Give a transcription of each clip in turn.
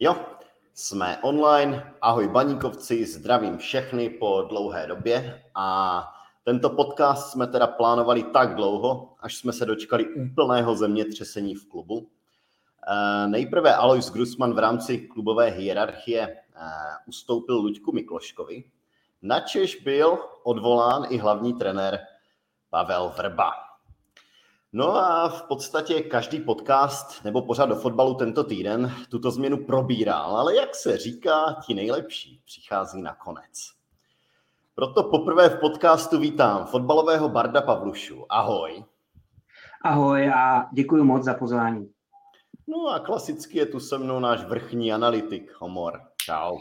Jo, jsme online. Ahoj baníkovci, zdravím všechny po dlouhé době a tento podcast jsme teda plánovali tak dlouho, až jsme se dočkali úplného zemětřesení v klubu. Eh, nejprve Alois Grusman v rámci klubové hierarchie eh, ustoupil Luďku Mikloškovi, načež byl odvolán i hlavní trenér Pavel Vrba. No a v podstatě každý podcast nebo pořád do fotbalu tento týden tuto změnu probíral, ale jak se říká, ti nejlepší přichází nakonec. Proto poprvé v podcastu vítám fotbalového Barda Pavlušu. Ahoj. Ahoj a děkuji moc za pozvání. No a klasicky je tu se mnou náš vrchní analytik Homor. Čau.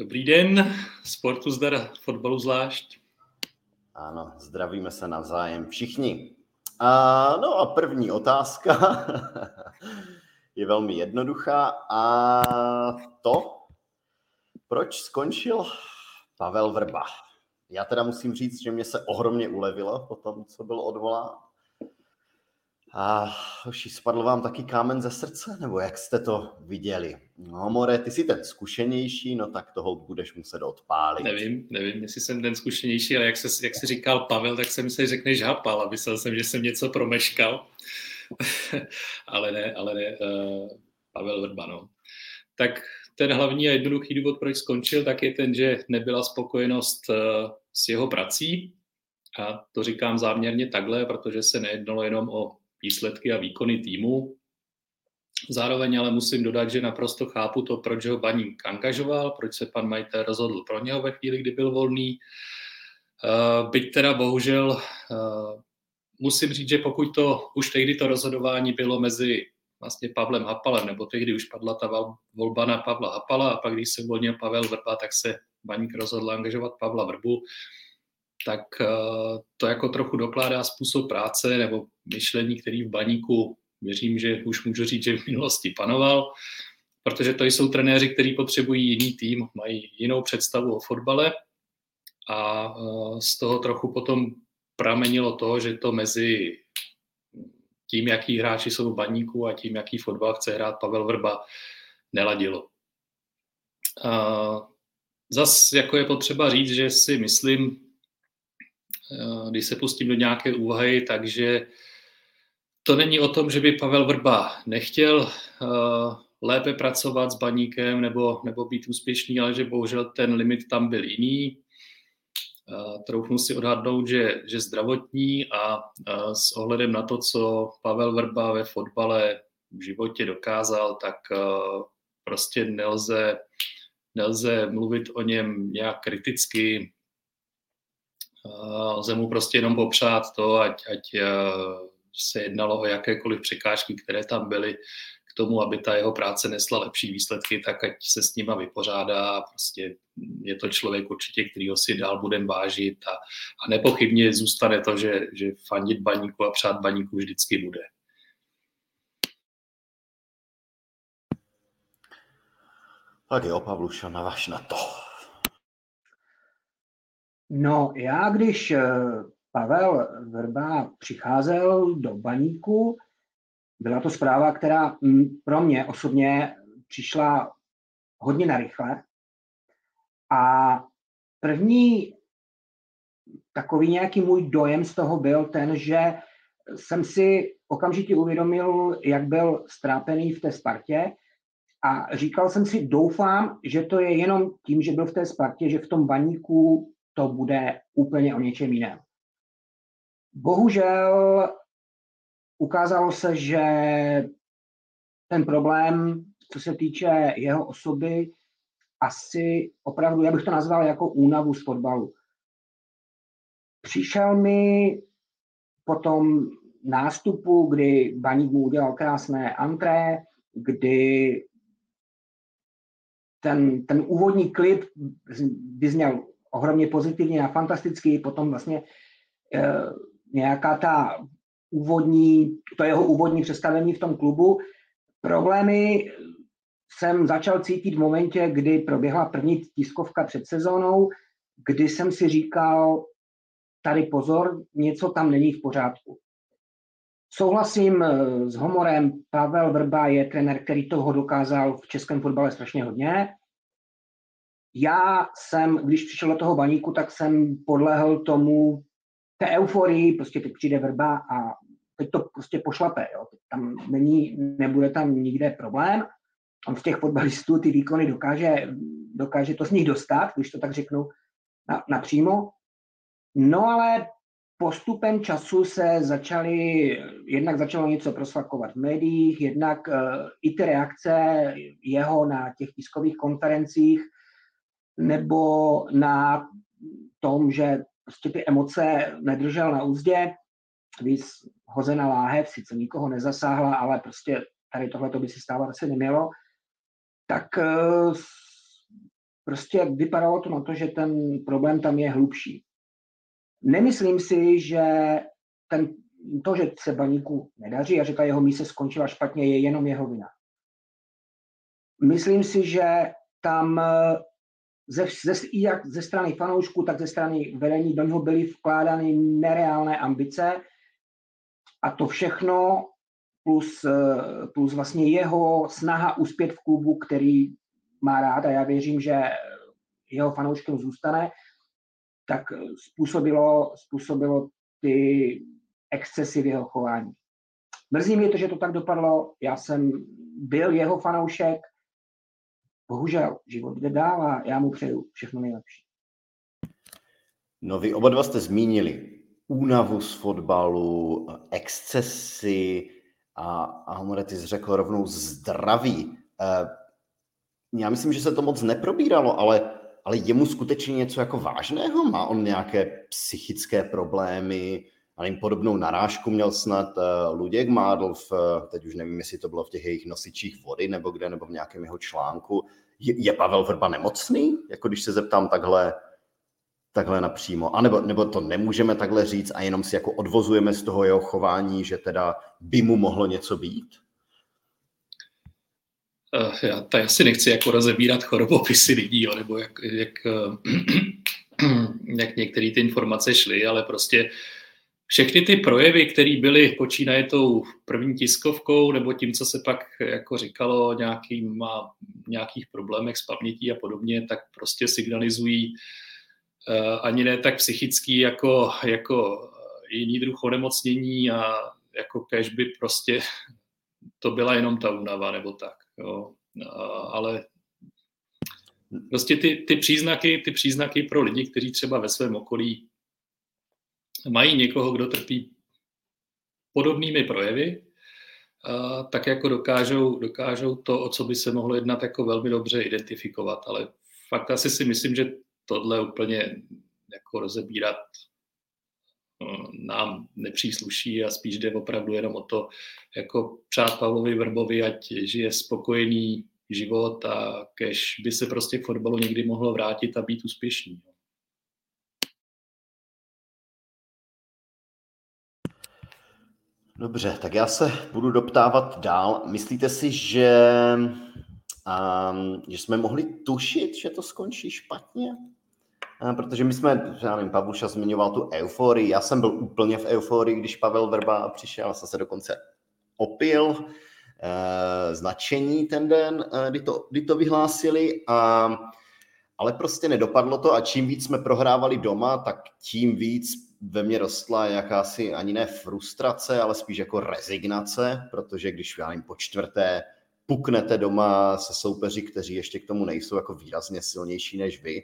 Dobrý den, sportu zdar, fotbalu zvlášť. Ano, zdravíme se navzájem všichni. A, no a první otázka je velmi jednoduchá a to, proč skončil Pavel Vrba? Já teda musím říct, že mě se ohromně ulevilo po tom, co byl odvolán. A hoši, spadl vám taky kámen ze srdce, nebo jak jste to viděli? No, More, ty jsi ten zkušenější, no tak toho budeš muset odpálit. Nevím, nevím, jestli jsem ten zkušenější, ale jak se, jak se říkal Pavel, tak jsem si řekneš hapal a myslel jsem, že jsem něco promeškal. ale ne, ale ne, uh, Pavel Vrba, no. Tak ten hlavní a jednoduchý důvod, proč skončil, tak je ten, že nebyla spokojenost uh, s jeho prací, a to říkám záměrně takhle, protože se nejednalo jenom o výsledky a výkony týmu. Zároveň ale musím dodat, že naprosto chápu to, proč ho Baník angažoval, proč se pan majitel rozhodl pro něho ve chvíli, kdy byl volný. Uh, byť teda bohužel uh, musím říct, že pokud to už tehdy to rozhodování bylo mezi vlastně Pavlem Hapalem, nebo tehdy už padla ta volba na Pavla Hapala a pak když se uvolnil Pavel Vrba, tak se Baník rozhodl angažovat Pavla Vrbu tak eh, to jako trochu dokládá způsob práce nebo myšlení, který v baníku, věřím, že už můžu říct, že v minulosti panoval, protože to jsou trenéři, kteří potřebují jiný tým, mají jinou představu o fotbale a eh, z toho trochu potom pramenilo to, že to mezi tím, jaký hráči jsou v baníku a tím, jaký fotbal chce hrát Pavel Vrba, neladilo. Zas jako je potřeba říct, že si myslím, Eh, když se pustím do nějaké úvahy, takže to není o tom, že by Pavel Vrba nechtěl eh, lépe pracovat s baníkem nebo, nebo být úspěšný, ale že bohužel ten limit tam byl jiný. Uh, troufnu si odhadnout, že, že zdravotní a s ohledem na to, co Pavel Vrba ve fotbale v životě dokázal, tak prostě nelze, nelze mluvit o něm nějak kriticky. Lze mu prostě jenom popřát to, ať, ať eh, se jednalo o jakékoliv překážky, které tam byly k tomu, aby ta jeho práce nesla lepší výsledky, tak ať se s nima vypořádá. Prostě je to člověk určitě, který ho si dál budem vážit a, a nepochybně zůstane to, že, že fandit baníku a přát baníku vždycky bude. Tak jo, Pavluša, navaž na to. No, já když eh, Pavel Vrba přicházel do baníku, byla to zpráva, která pro mě osobně přišla hodně narychle. A první takový nějaký můj dojem z toho byl ten, že jsem si okamžitě uvědomil, jak byl strápený v té Spartě a říkal jsem si, doufám, že to je jenom tím, že byl v té Spartě, že v tom baníku to bude úplně o něčem jiném. Bohužel ukázalo se, že ten problém, co se týče jeho osoby, asi opravdu, já bych to nazval jako únavu z fotbalu. Přišel mi po tom nástupu, kdy Baník mu udělal krásné antré, kdy ten, ten úvodní klip vyzněl ohromně pozitivně a fantasticky, potom vlastně e, nějaká ta úvodní, to jeho úvodní představení v tom klubu. Problémy jsem začal cítit v momentě, kdy proběhla první tiskovka před sezónou, kdy jsem si říkal, tady pozor, něco tam není v pořádku. Souhlasím s Homorem, Pavel Vrba je trenér, který toho dokázal v českém fotbale strašně hodně. Já jsem, když přišel do toho baníku, tak jsem podlehl tomu té euforii, prostě teď přijde Vrba a teď to prostě pošlape. Jo. Tam není, nebude tam nikde problém. On z těch fotbalistů ty výkony dokáže, dokáže to z nich dostat, když to tak řeknu na, napřímo. No ale postupem času se začaly, jednak začalo něco prosvakovat v médiích, jednak uh, i ty reakce jeho na těch tiskových konferencích nebo na tom, že prostě ty emoce nedržel na úzdě, víc hozená láhev, sice nikoho nezasáhla, ale prostě tady tohle to by si stávat asi nemělo, tak uh, prostě vypadalo to na to, že ten problém tam je hlubší. Nemyslím si, že ten, to, že se baníku nedaří a že ta jeho mise skončila špatně, je jenom jeho vina. Myslím si, že tam ze, ze, jak ze strany fanoušků, tak ze strany vedení do něho byly vkládány nereálné ambice a to všechno plus, plus vlastně jeho snaha uspět v klubu, který má rád a já věřím, že jeho fanouškem zůstane, tak způsobilo, způsobilo ty excesy v jeho chování. Mrzí mě to, že to tak dopadlo. Já jsem byl jeho fanoušek. Bohužel, život jde dál a já mu přeju všechno nejlepší. No vy oba dva jste zmínili únavu z fotbalu, excesy a, a jsi řekl rovnou zdraví. Eh, já myslím, že se to moc neprobíralo, ale ale je mu skutečně něco jako vážného? Má on nějaké psychické problémy? A jim podobnou narážku měl snad uh, Luděk Mádl, v, teď už nevím, jestli to bylo v těch jejich nosičích vody nebo kde, nebo v nějakém jeho článku. Je, je Pavel Vrba nemocný? Jako když se zeptám takhle, takhle napřímo. A nebo, nebo to nemůžeme takhle říct a jenom si jako odvozujeme z toho jeho chování, že teda by mu mohlo něco být? Eh, já tady asi nechci jako rozebírat chorobopisy lidí, jo, nebo jak, jak, eh, jak některé ty informace šly, ale prostě všechny ty projevy, které byly počínaje tou první tiskovkou nebo tím, co se pak jako říkalo nějakým, nějakých problémech s pamětí a podobně, tak prostě signalizují uh, ani ne tak psychický jako, jako jiný druh onemocnění a jako kež by prostě to byla jenom ta únava nebo tak. Jo. Ale prostě ty, ty, příznaky, ty příznaky pro lidi, kteří třeba ve svém okolí mají někoho, kdo trpí podobnými projevy, tak jako dokážou, dokážou to, o co by se mohlo jednat, jako velmi dobře identifikovat. Ale fakt asi si myslím, že tohle úplně jako rozebírat no, nám nepřísluší a spíš jde opravdu jenom o to, jako přát Pavlovi Vrbovi, ať žije spokojený život a kež by se prostě fotbalu někdy mohlo vrátit a být úspěšný. Dobře, tak já se budu doptávat dál. Myslíte si, že, um, že jsme mohli tušit, že to skončí špatně? Um, protože my jsme, já nevím, Pavluša zmiňoval tu euforii, já jsem byl úplně v euforii, když Pavel Vrba přišel, jsem se dokonce opil, eh, značení ten den, eh, kdy, to, kdy to vyhlásili, a, ale prostě nedopadlo to a čím víc jsme prohrávali doma, tak tím víc ve mně rostla jakási ani ne frustrace, ale spíš jako rezignace, protože když já nevím, po čtvrté puknete doma se soupeři, kteří ještě k tomu nejsou jako výrazně silnější než vy,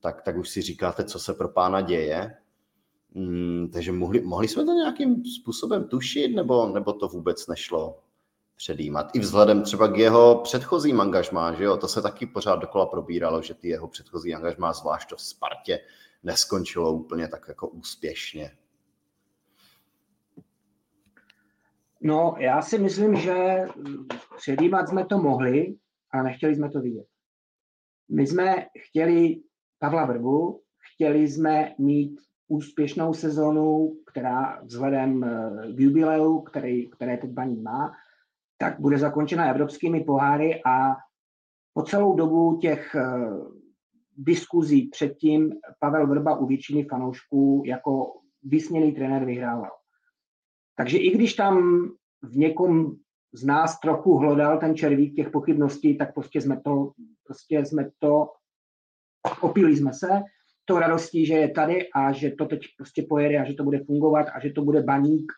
tak, tak už si říkáte, co se pro pána děje. Hmm, takže mohli, mohli jsme to nějakým způsobem tušit, nebo, nebo to vůbec nešlo předjímat? I vzhledem třeba k jeho předchozím angažmá, že jo? To se taky pořád dokola probíralo, že ty jeho předchozí angažmá, zvlášť to v Spartě, neskončilo úplně tak jako úspěšně. No, já si myslím, že předjímat jsme to mohli, ale nechtěli jsme to vidět. My jsme chtěli Pavla Vrbu, chtěli jsme mít úspěšnou sezonu, která vzhledem eh, k jubileu, který, které teď baní má, tak bude zakončena evropskými poháry a po celou dobu těch eh, diskuzí předtím Pavel Vrba u většiny fanoušků jako vysněný trenér vyhrával. Takže i když tam v někom z nás trochu hlodal ten červík těch pochybností, tak prostě jsme to, prostě jsme to, opili jsme se to radostí, že je tady a že to teď prostě pojede a že to bude fungovat a že to bude baník,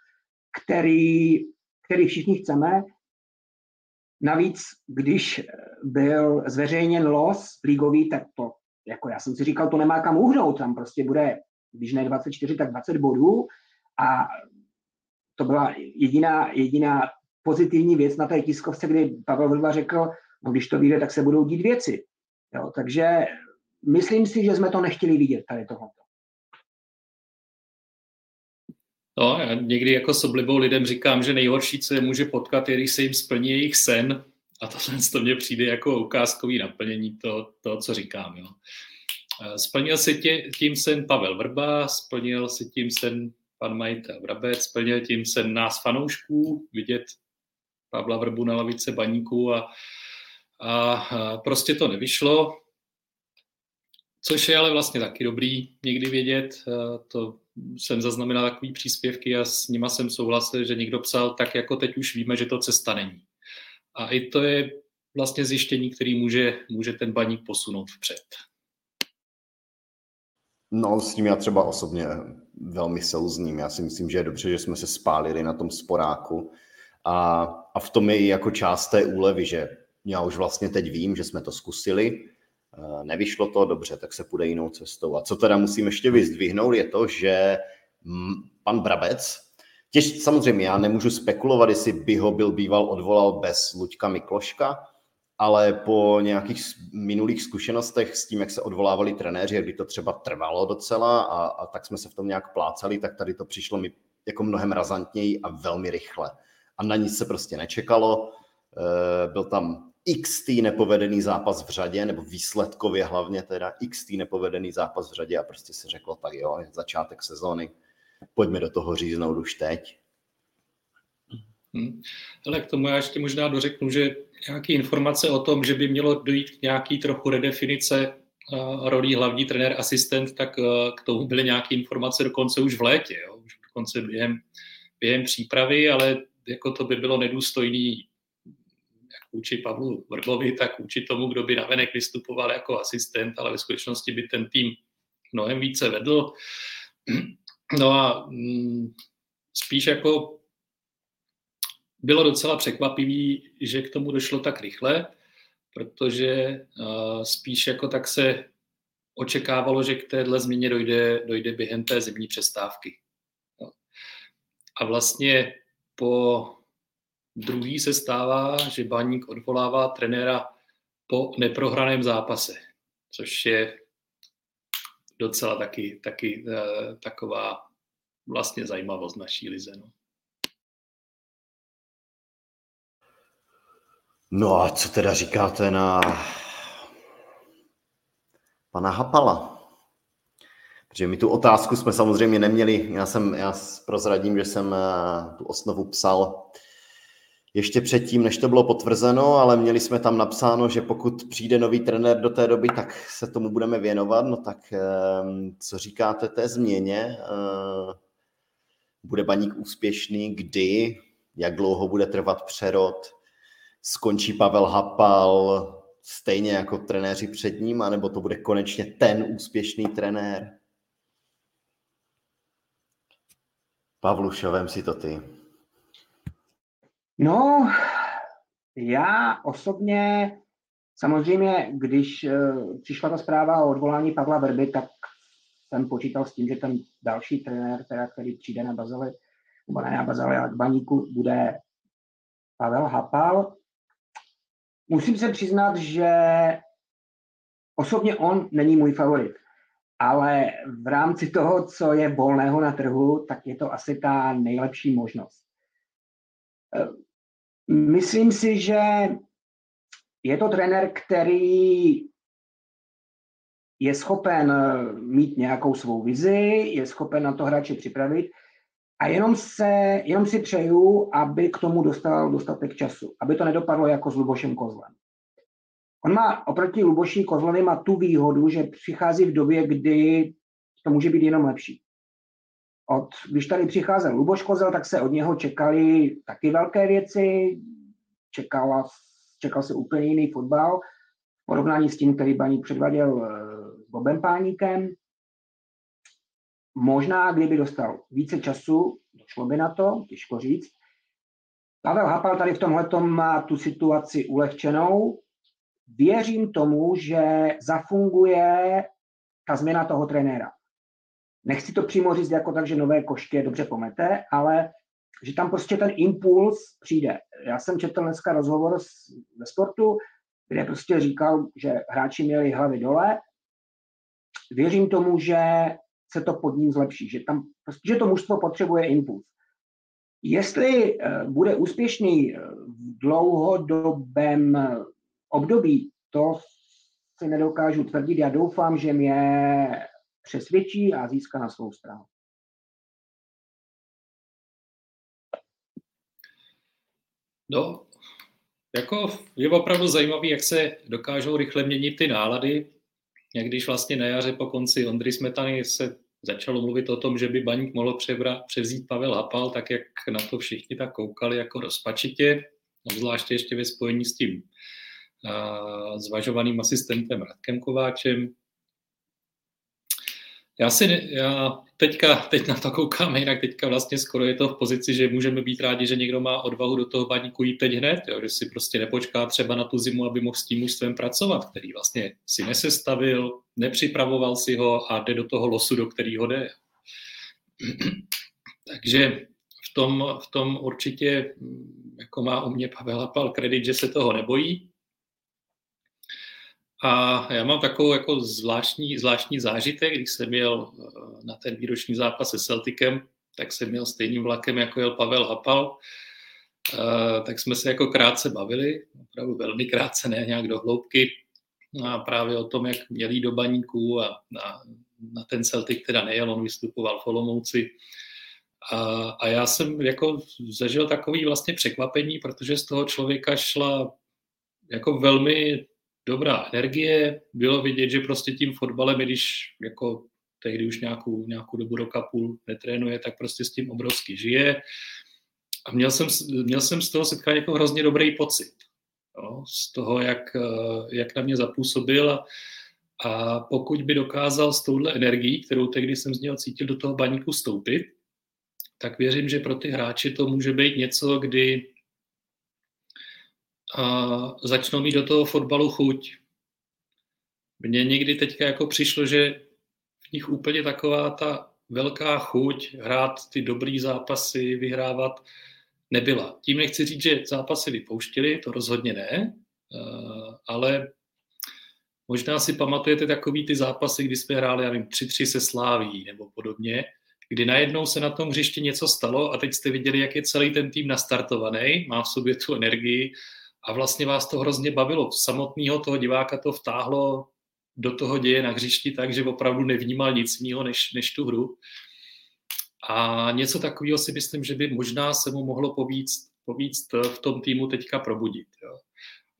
který, který všichni chceme. Navíc, když byl zveřejněn los ligový, tak to, jako já jsem si říkal, to nemá kam uhnout, tam prostě bude, když ne 24, tak 20 bodů a to byla jediná, jediná pozitivní věc na té tiskovce, kdy Pavel Vrba řekl, no když to vyjde, tak se budou dít věci. Jo, takže myslím si, že jsme to nechtěli vidět tady tohoto. No, já někdy jako s oblibou lidem říkám, že nejhorší, co je může potkat, je, když se jim splní jejich sen. A tohle to mně přijde jako ukázkový naplnění toho, to, co říkám. Jo. Splnil si tě, tím sen Pavel Vrba, splnil si tím sen pan majitel Brabec, splnil tím sen nás fanoušků, vidět Pavla Vrbu na lavice baníku a, a, prostě to nevyšlo. Což je ale vlastně taky dobrý někdy vědět. To jsem zaznamenal takový příspěvky a s nima jsem souhlasil, že někdo psal, tak jako teď už víme, že to cesta není. A i to je vlastně zjištění, který může, může ten baník posunout vpřed. No, s tím já třeba osobně velmi souzním. Já si myslím, že je dobře, že jsme se spálili na tom sporáku. A, a v tom je i jako část té úlevy, že já už vlastně teď vím, že jsme to zkusili, Eh, nevyšlo to dobře, tak se půjde jinou cestou. A co teda musím ještě vyzdvihnout, je to, že pan Brabec, těž samozřejmě já nemůžu spekulovat, jestli by ho byl býval odvolal bez Luďka Mikloška, ale po nějakých minulých zkušenostech s tím, jak se odvolávali trenéři, kdy to třeba trvalo docela a, a tak jsme se v tom nějak plácali, tak tady to přišlo mi jako mnohem razantněji a velmi rychle. A na nic se prostě nečekalo. Eh, byl tam x nepovedený zápas v řadě, nebo výsledkově hlavně teda x nepovedený zápas v řadě a prostě se řeklo, tak jo, začátek sezóny, pojďme do toho říznout už teď. Hmm. Ale k tomu já ještě možná dořeknu, že nějaké informace o tom, že by mělo dojít k nějaký trochu redefinice uh, rolí hlavní trenér, asistent, tak uh, k tomu byly nějaké informace dokonce už v létě, jo? už dokonce během, během přípravy, ale jako to by bylo nedůstojný vůči Pavlu Vrbovi, tak vůči tomu, kdo by navenek vystupoval jako asistent, ale ve skutečnosti by ten tým mnohem více vedl. No a mm, spíš jako bylo docela překvapivý, že k tomu došlo tak rychle, protože spíš jako tak se očekávalo, že k téhle změně dojde, dojde během té zimní přestávky. No. A vlastně po Druhý se stává, že baník odvolává trenéra po neprohraném zápase, což je docela taky, taky uh, taková vlastně zajímavost naší lize. No. no a co teda říkáte na pana Hapala? Protože my tu otázku jsme samozřejmě neměli, já jsem, já prozradím, že jsem uh, tu osnovu psal ještě předtím, než to bylo potvrzeno, ale měli jsme tam napsáno, že pokud přijde nový trenér do té doby, tak se tomu budeme věnovat. No tak ehm, co říkáte té změně? Eh, bude baník úspěšný? Kdy? Jak dlouho bude trvat přerod? Skončí Pavel Hapal stejně jako trenéři před ním, anebo to bude konečně ten úspěšný trenér? Pavlušovem si to ty. No, já osobně, samozřejmě, když uh, přišla ta zpráva o odvolání Pavla Verby, tak jsem počítal s tím, že ten další trenér, teda, který přijde na Bazali, nebo ne na Bazali, ale k Baníku, bude Pavel Hapal. Musím se přiznat, že osobně on není můj favorit, ale v rámci toho, co je volného na trhu, tak je to asi ta nejlepší možnost. Myslím si, že je to trenér, který je schopen mít nějakou svou vizi, je schopen na to hráče připravit a jenom, se, jenom si přeju, aby k tomu dostal dostatek času, aby to nedopadlo jako s Lubošem Kozlem. On má oproti Luboší Kozleny má tu výhodu, že přichází v době, kdy to může být jenom lepší. Od, když tady přicházel Luboš Kozel, tak se od něho čekali taky velké věci, čekala, čekal se úplně jiný fotbal v porovnání s tím, který Baník předváděl eh, s Bobem Páníkem. Možná, kdyby dostal více času, došlo by na to, těžko říct. Pavel Hapal tady v tomhle má tu situaci ulehčenou. Věřím tomu, že zafunguje ta změna toho trenéra. Nechci to přímo říct jako tak, že nové koště dobře pomete, ale že tam prostě ten impuls přijde. Já jsem četl dneska rozhovor ve sportu, kde prostě říkal, že hráči měli hlavy dole. Věřím tomu, že se to pod ním zlepší, že, tam, prostě, že to mužstvo potřebuje impuls. Jestli eh, bude úspěšný eh, v dlouhodobém eh, období, to si nedokážu tvrdit. Já doufám, že mě přesvědčí a získá na svou stranu. No, jako je opravdu zajímavý, jak se dokážou rychle měnit ty nálady. Jak když vlastně na jaře po konci Ondry Smetany se začalo mluvit o tom, že by baník mohl převzít Pavel Hapal, tak jak na to všichni tak koukali jako rozpačitě, obzvláště ještě ve spojení s tím uh, zvažovaným asistentem Radkem Kováčem. Já si, já teďka, teď na to koukám jinak, teďka vlastně skoro je to v pozici, že můžeme být rádi, že někdo má odvahu do toho baníku jít teď hned, jo, že si prostě nepočká třeba na tu zimu, aby mohl s tím mužstvem pracovat, který vlastně si nesestavil, nepřipravoval si ho a jde do toho losu, do kterého jde. Takže v tom, v tom určitě jako má u mě Pavel Hapal kredit, že se toho nebojí, a já mám takovou jako zvláštní, zvláštní zážitek, když jsem jel eh, na ten výroční zápas se Celticem, tak jsem měl stejným vlakem, jako jel Pavel Hapal, Uh, tak jsme se jako krátce bavili, opravdu velmi krátce, ne nějak do hloubky, no a právě o tom, jak měli do baníků a na, na ten Celtic teda nejel, on vystupoval v Olomouci. A, a já jsem jako zažil takový vlastně překvapení, protože z toho člověka šla jako velmi dobrá energie, bylo vidět, že prostě tím fotbalem, když jako tehdy už nějakou, nějakou dobu roka půl netrénuje, tak prostě s tím obrovsky žije. A měl jsem, měl jsem z toho setkání jako hrozně dobrý pocit. Jo, z toho, jak, jak na mě zapůsobil a, a pokud by dokázal s touhle energií, kterou tehdy jsem z něho cítil, do toho baníku stoupit, tak věřím, že pro ty hráče to může být něco, kdy a začnou mít do toho fotbalu chuť. Mně někdy teďka jako přišlo, že v nich úplně taková ta velká chuť hrát ty dobrý zápasy, vyhrávat nebyla. Tím nechci říct, že zápasy vypouštili, to rozhodně ne, ale možná si pamatujete takový ty zápasy, kdy jsme hráli, já vím, 3-3 se Sláví nebo podobně, kdy najednou se na tom hřišti něco stalo a teď jste viděli, jak je celý ten tým nastartovaný, má v sobě tu energii a vlastně vás to hrozně bavilo. Samotného toho diváka to vtáhlo do toho děje na hřišti tak, že opravdu nevnímal nic jiného než, než tu hru. A něco takového si myslím, že by možná se mu mohlo povíct, povíct v tom týmu teďka probudit. Jo.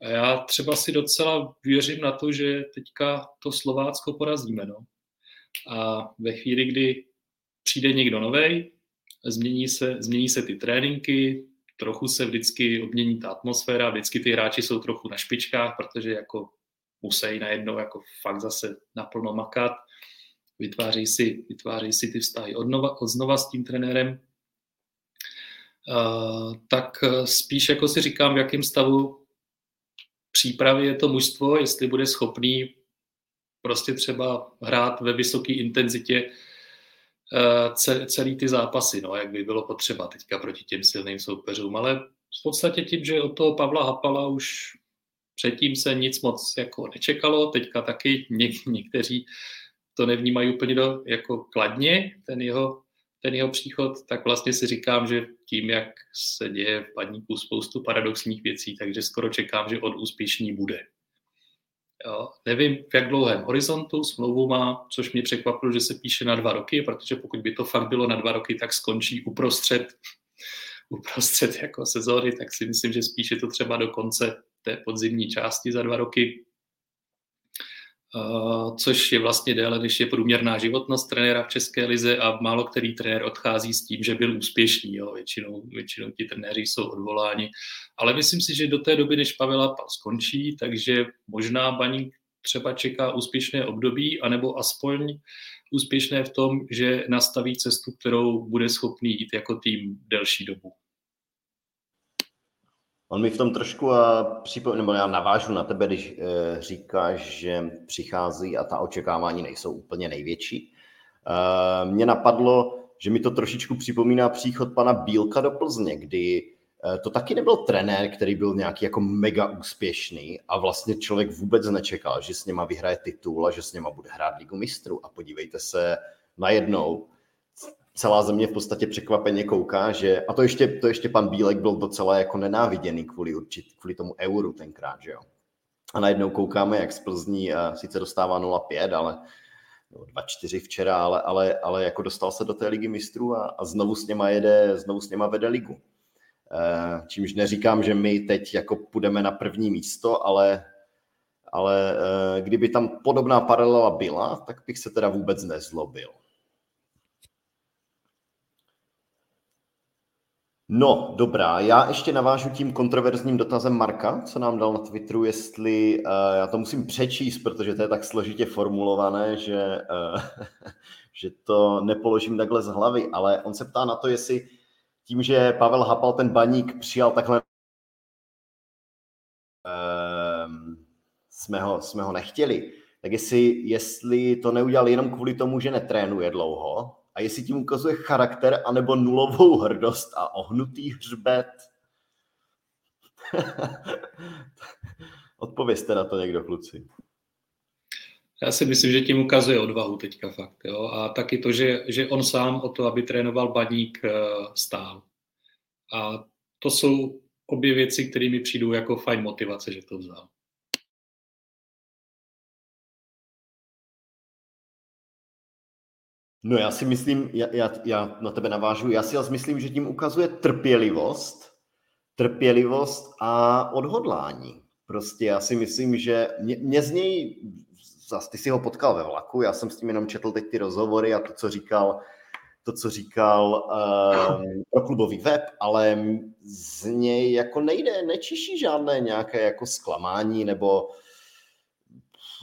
A já třeba si docela věřím na to, že teďka to Slovácko porazíme. No. A ve chvíli, kdy přijde někdo novej, změní se, změní se ty tréninky, trochu se vždycky obmění ta atmosféra, vždycky ty hráči jsou trochu na špičkách, protože jako musí najednou jako fakt zase naplno makat, vytváří si, vytváří si ty vztahy odnova, odznova s tím trenérem, uh, tak spíš jako si říkám, v jakém stavu přípravy je to mužstvo, jestli bude schopný prostě třeba hrát ve vysoké intenzitě celý ty zápasy, no, jak by bylo potřeba teďka proti těm silným soupeřům, ale v podstatě tím, že od toho Pavla Hapala už předtím se nic moc jako nečekalo, teďka taky něk, někteří to nevnímají úplně do, jako kladně, ten jeho, ten jeho příchod, tak vlastně si říkám, že tím, jak se děje v padníku spoustu paradoxních věcí, takže skoro čekám, že od úspěšní bude. Jo, nevím, v jak dlouhém horizontu smlouvu má, což mě překvapilo, že se píše na dva roky, protože pokud by to fakt bylo na dva roky, tak skončí uprostřed, uprostřed jako sezóny, tak si myslím, že spíše to třeba do konce té podzimní části za dva roky. Což je vlastně déle, než je průměrná životnost trenéra v České lize a málo který trenér odchází s tím, že byl úspěšný. Jo. Většinou, většinou ti trenéři jsou odvoláni. Ale myslím si, že do té doby, než Pavela skončí, takže možná Baník třeba čeká úspěšné období, anebo aspoň úspěšné v tom, že nastaví cestu, kterou bude schopný jít jako tým delší dobu. On mi v tom trošku a připom... nebo já navážu na tebe, když e, říkáš, že přichází a ta očekávání nejsou úplně největší. E, mně napadlo, že mi to trošičku připomíná příchod pana Bílka do Plzně, kdy to taky nebyl trenér, který byl nějaký jako mega úspěšný a vlastně člověk vůbec nečekal, že s něma vyhraje titul a že s něma bude hrát ligu mistrů. A podívejte se najednou, celá země v podstatě překvapeně kouká, že, a to ještě, to ještě pan Bílek byl docela jako nenáviděný kvůli, určit, kvůli tomu euru tenkrát, že jo. A najednou koukáme, jak z Plzní a sice dostává 0,5, ale no, 2-4 včera, ale, ale, ale jako dostal se do té ligy mistrů a, a znovu s něma jede, znovu s něma vede ligu. E, čímž neříkám, že my teď jako půjdeme na první místo, ale, ale e, kdyby tam podobná paralela byla, tak bych se teda vůbec nezlobil. No, dobrá. Já ještě navážu tím kontroverzním dotazem Marka, co nám dal na Twitteru, jestli, uh, já to musím přečíst, protože to je tak složitě formulované, že, uh, že to nepoložím takhle z hlavy, ale on se ptá na to, jestli tím, že Pavel Hapal ten baník přijal takhle, uh, jsme, ho, jsme ho nechtěli, tak jestli, jestli to neudělal jenom kvůli tomu, že netrénuje dlouho, a jestli tím ukazuje charakter anebo nulovou hrdost a ohnutý hřbet. Odpovězte na to někdo, kluci. Já si myslím, že tím ukazuje odvahu teďka fakt. Jo? A taky to, že, že on sám o to, aby trénoval baník, eh, stál. A to jsou obě věci, které mi přijdou jako fajn motivace, že to vzal. No já si myslím, já, já, já na tebe navážu, já si myslím, že tím ukazuje trpělivost, trpělivost a odhodlání. Prostě já si myslím, že mě, mě z něj, zase ty si ho potkal ve vlaku, já jsem s tím jenom četl teď ty rozhovory a to, co říkal, to, co říkal uh, pro klubový web, ale z něj jako nejde, nečiší žádné nějaké jako zklamání nebo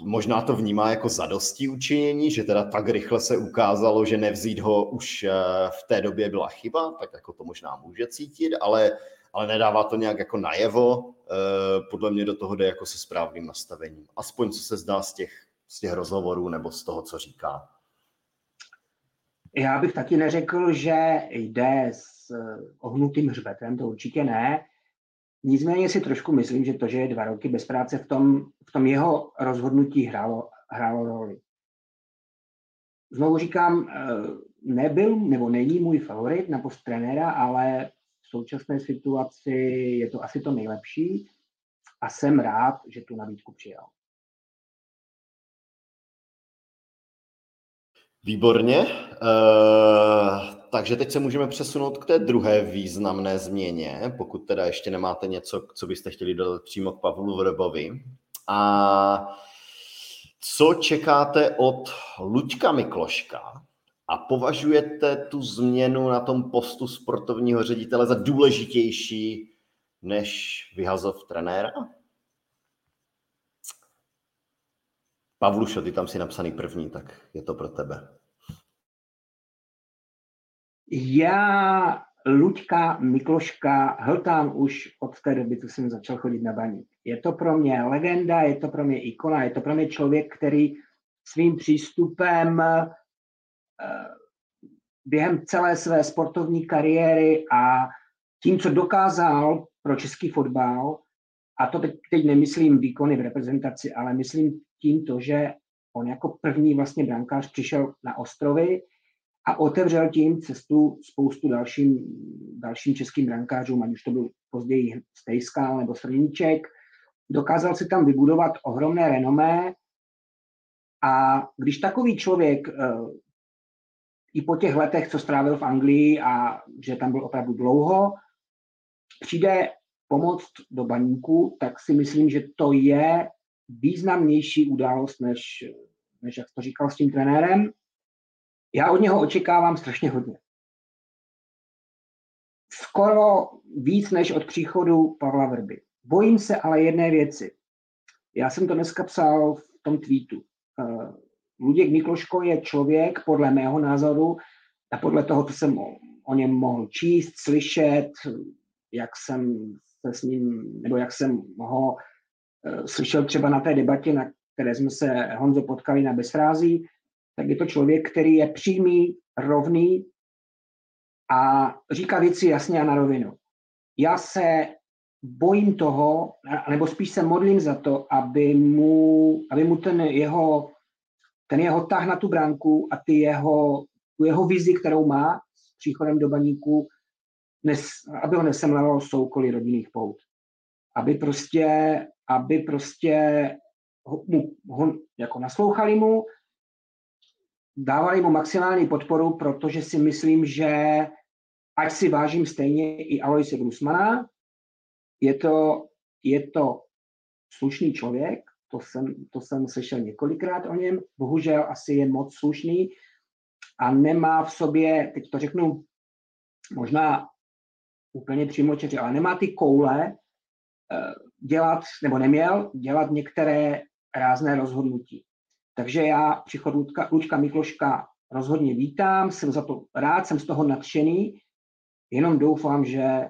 možná to vnímá jako zadosti učinění, že teda tak rychle se ukázalo, že nevzít ho už eh, v té době byla chyba, tak jako to možná může cítit, ale, ale nedává to nějak jako najevo. Eh, podle mě do toho jde jako se správným nastavením. Aspoň co se zdá z těch, z těch rozhovorů nebo z toho, co říká. Já bych taky neřekl, že jde s eh, ohnutým hřbetem, to určitě ne. Nicméně si trošku myslím, že to, že je dva roky bez práce, v tom, v tom jeho rozhodnutí hrálo, hrálo roli. Znovu říkám, eh, nebyl nebo není můj favorit na post trenéra, ale v současné situaci je to asi to nejlepší a jsem rád, že tu nabídku přijal. Výborně. Uh, takže teď se můžeme přesunout k té druhé významné změně, pokud teda ještě nemáte něco, co byste chtěli dodat přímo k Pavlu Vrbovi. A co čekáte od Luďka Mikloška? A považujete tu změnu na tom postu sportovního ředitele za důležitější než vyhazov trenéra? Pavlušo, ty tam si napsaný první, tak je to pro tebe. Já Luďka Mikloška hltám už od té doby, co jsem začal chodit na baník. Je to pro mě legenda, je to pro mě ikona, je to pro mě člověk, který svým přístupem eh, během celé své sportovní kariéry a tím, co dokázal pro český fotbal, a to teď, teď nemyslím výkony v reprezentaci, ale myslím tím to, že on jako první vlastně brankář přišel na ostrovy, a otevřel tím cestu spoustu dalším, dalším českým brankářům, ať už to byl později Stejskal nebo Srníček. Dokázal si tam vybudovat ohromné renomé a když takový člověk eh, i po těch letech, co strávil v Anglii a že tam byl opravdu dlouho, přijde pomoct do baníku, tak si myslím, že to je významnější událost, než, než jak to říkal s tím trenérem. Já od něho očekávám strašně hodně. Skoro víc než od příchodu Pavla Vrby. Bojím se ale jedné věci. Já jsem to dneska psal v tom tweetu. Uh, Luděk Mikloško je člověk, podle mého názoru, a podle toho, co jsem o, o něm mohl číst, slyšet, jak jsem se s ním, nebo jak jsem ho uh, slyšel třeba na té debatě, na které jsme se Honzo potkali na Bezfrází, tak je to člověk, který je přímý, rovný a říká věci jasně a na rovinu. Já se bojím toho, nebo spíš se modlím za to, aby mu, aby mu ten jeho, ten jeho tah na tu bránku a ty jeho, tu jeho vizi, kterou má s příchodem do baníku, nes, aby ho nesemlalo soukolí rodinných pout. Aby prostě, aby prostě ho, mu, ho, jako naslouchali mu, dávali mu maximální podporu, protože si myslím, že ať si vážím stejně i Aloise Grusmana, je to, je to slušný člověk, to jsem, to jsem slyšel několikrát o něm, bohužel asi je moc slušný a nemá v sobě, teď to řeknu možná úplně přímo čeři, ale nemá ty koule eh, dělat, nebo neměl dělat některé rázné rozhodnutí. Takže já příchod Lučka, Lučka Mikloška rozhodně vítám, jsem za to rád, jsem z toho nadšený, jenom doufám, že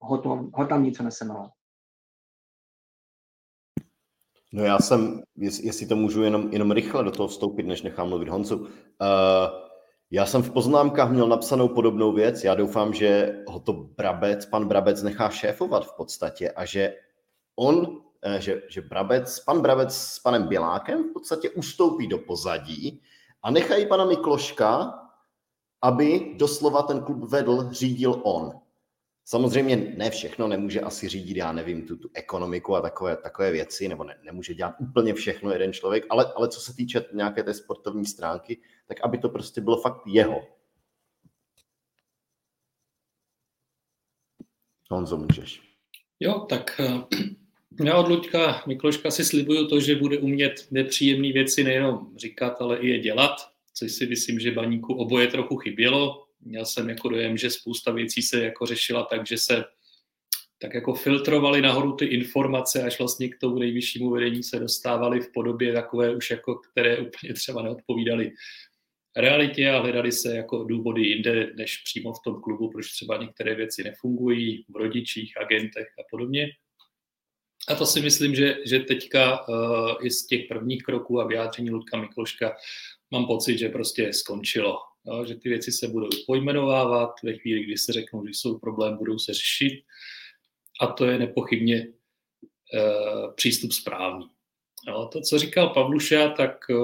ho, to, ho tam něco nesemelo. No já jsem, jestli to můžu jenom, jenom rychle do toho vstoupit, než nechám mluvit Honzu. Uh, já jsem v poznámkách měl napsanou podobnou věc. Já doufám, že ho to Brabec, pan Brabec nechá šéfovat v podstatě a že on, eh, že, že Brabec, pan Brabec s panem Bělákem v podstatě ustoupí do pozadí a nechají pana Mikloška, aby doslova ten klub vedl, řídil on. Samozřejmě ne všechno nemůže asi řídit, já nevím, tu, tu ekonomiku a takové, takové věci, nebo ne, nemůže dělat úplně všechno jeden člověk, ale, ale co se týče nějaké té sportovní stránky, tak aby to prostě bylo fakt jeho. Honzo, můžeš. Jo, tak eh, já od Luďka Mikloška si slibuju to, že bude umět nepříjemné věci nejenom říkat, ale i je dělat, což si myslím, že baníku oboje trochu chybělo měl jsem jako dojem, že spousta věcí se jako řešila tak, že se tak jako filtrovali nahoru ty informace, až vlastně k tomu nejvyššímu vedení se dostávali v podobě takové už jako, které úplně třeba neodpovídaly realitě a hledali se jako důvody jinde, než přímo v tom klubu, proč třeba některé věci nefungují v rodičích, agentech a podobně. A to si myslím, že, že teďka uh, i z těch prvních kroků a vyjádření Ludka Mikloška mám pocit, že prostě skončilo jo, že ty věci se budou pojmenovávat ve chvíli, kdy se řeknou, že jsou problém, budou se řešit a to je nepochybně e, přístup správný. Jo, to, co říkal Pavluša, tak e,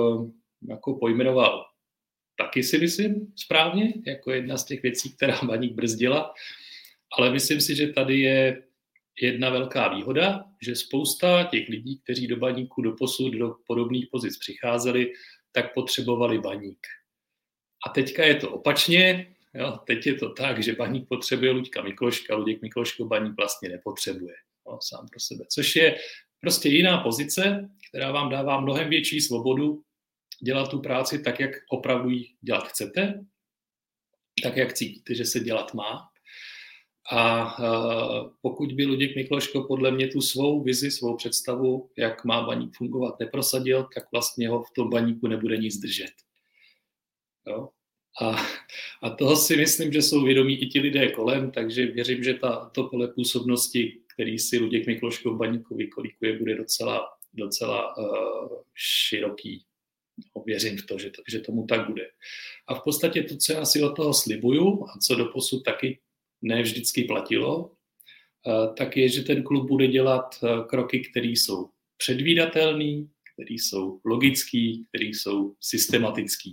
jako pojmenoval taky si myslím správně, jako jedna z těch věcí, která Baník brzdila, ale myslím si, že tady je jedna velká výhoda, že spousta těch lidí, kteří do baníku do posud do podobných pozic přicházeli, tak potřebovali baník. A teďka je to opačně, jo, teď je to tak, že baník potřebuje Luďka Mikloška, Luděk Mikloško baník vlastně nepotřebuje jo, sám pro sebe, což je prostě jiná pozice, která vám dává mnohem větší svobodu dělat tu práci tak, jak opravdu ji dělat chcete, tak, jak cítíte, že se dělat má. A uh, pokud by Luděk Mikloško podle mě tu svou vizi, svou představu, jak má baník fungovat, neprosadil, tak vlastně ho v tom baníku nebude nic držet. Jo? A, a toho si myslím, že jsou vědomí i ti lidé kolem, takže věřím, že ta, to pole působnosti, který si Luděk Mikloško v Baníku vykolikuje, bude docela, docela uh, široký. No, věřím v to že, to, že tomu tak bude. A v podstatě to, co já si od toho slibuju a co do posud taky ne vždycky platilo, uh, tak je, že ten klub bude dělat uh, kroky, které jsou předvídatelné, které jsou logické, které jsou systematické.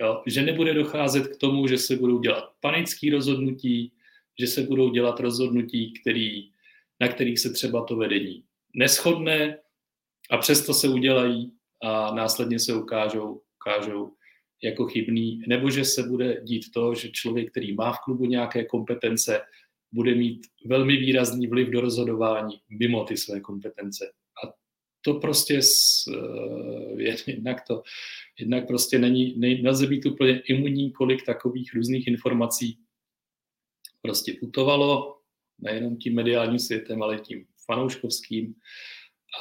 Jo? Že nebude docházet k tomu, že se budou dělat panické rozhodnutí, že se budou dělat rozhodnutí, který, na kterých se třeba to vedení neschodne a přesto se udělají a následně se ukážou, ukážou jako chybný, nebo že se bude dít to, že člověk, který má v klubu nějaké kompetence, bude mít velmi výrazný vliv do rozhodování mimo ty své kompetence. A to prostě s, eh, jednak to, jednak prostě není, ne, nelze být úplně imunní, kolik takových různých informací prostě putovalo, nejenom tím mediálním světem, ale tím fanouškovským.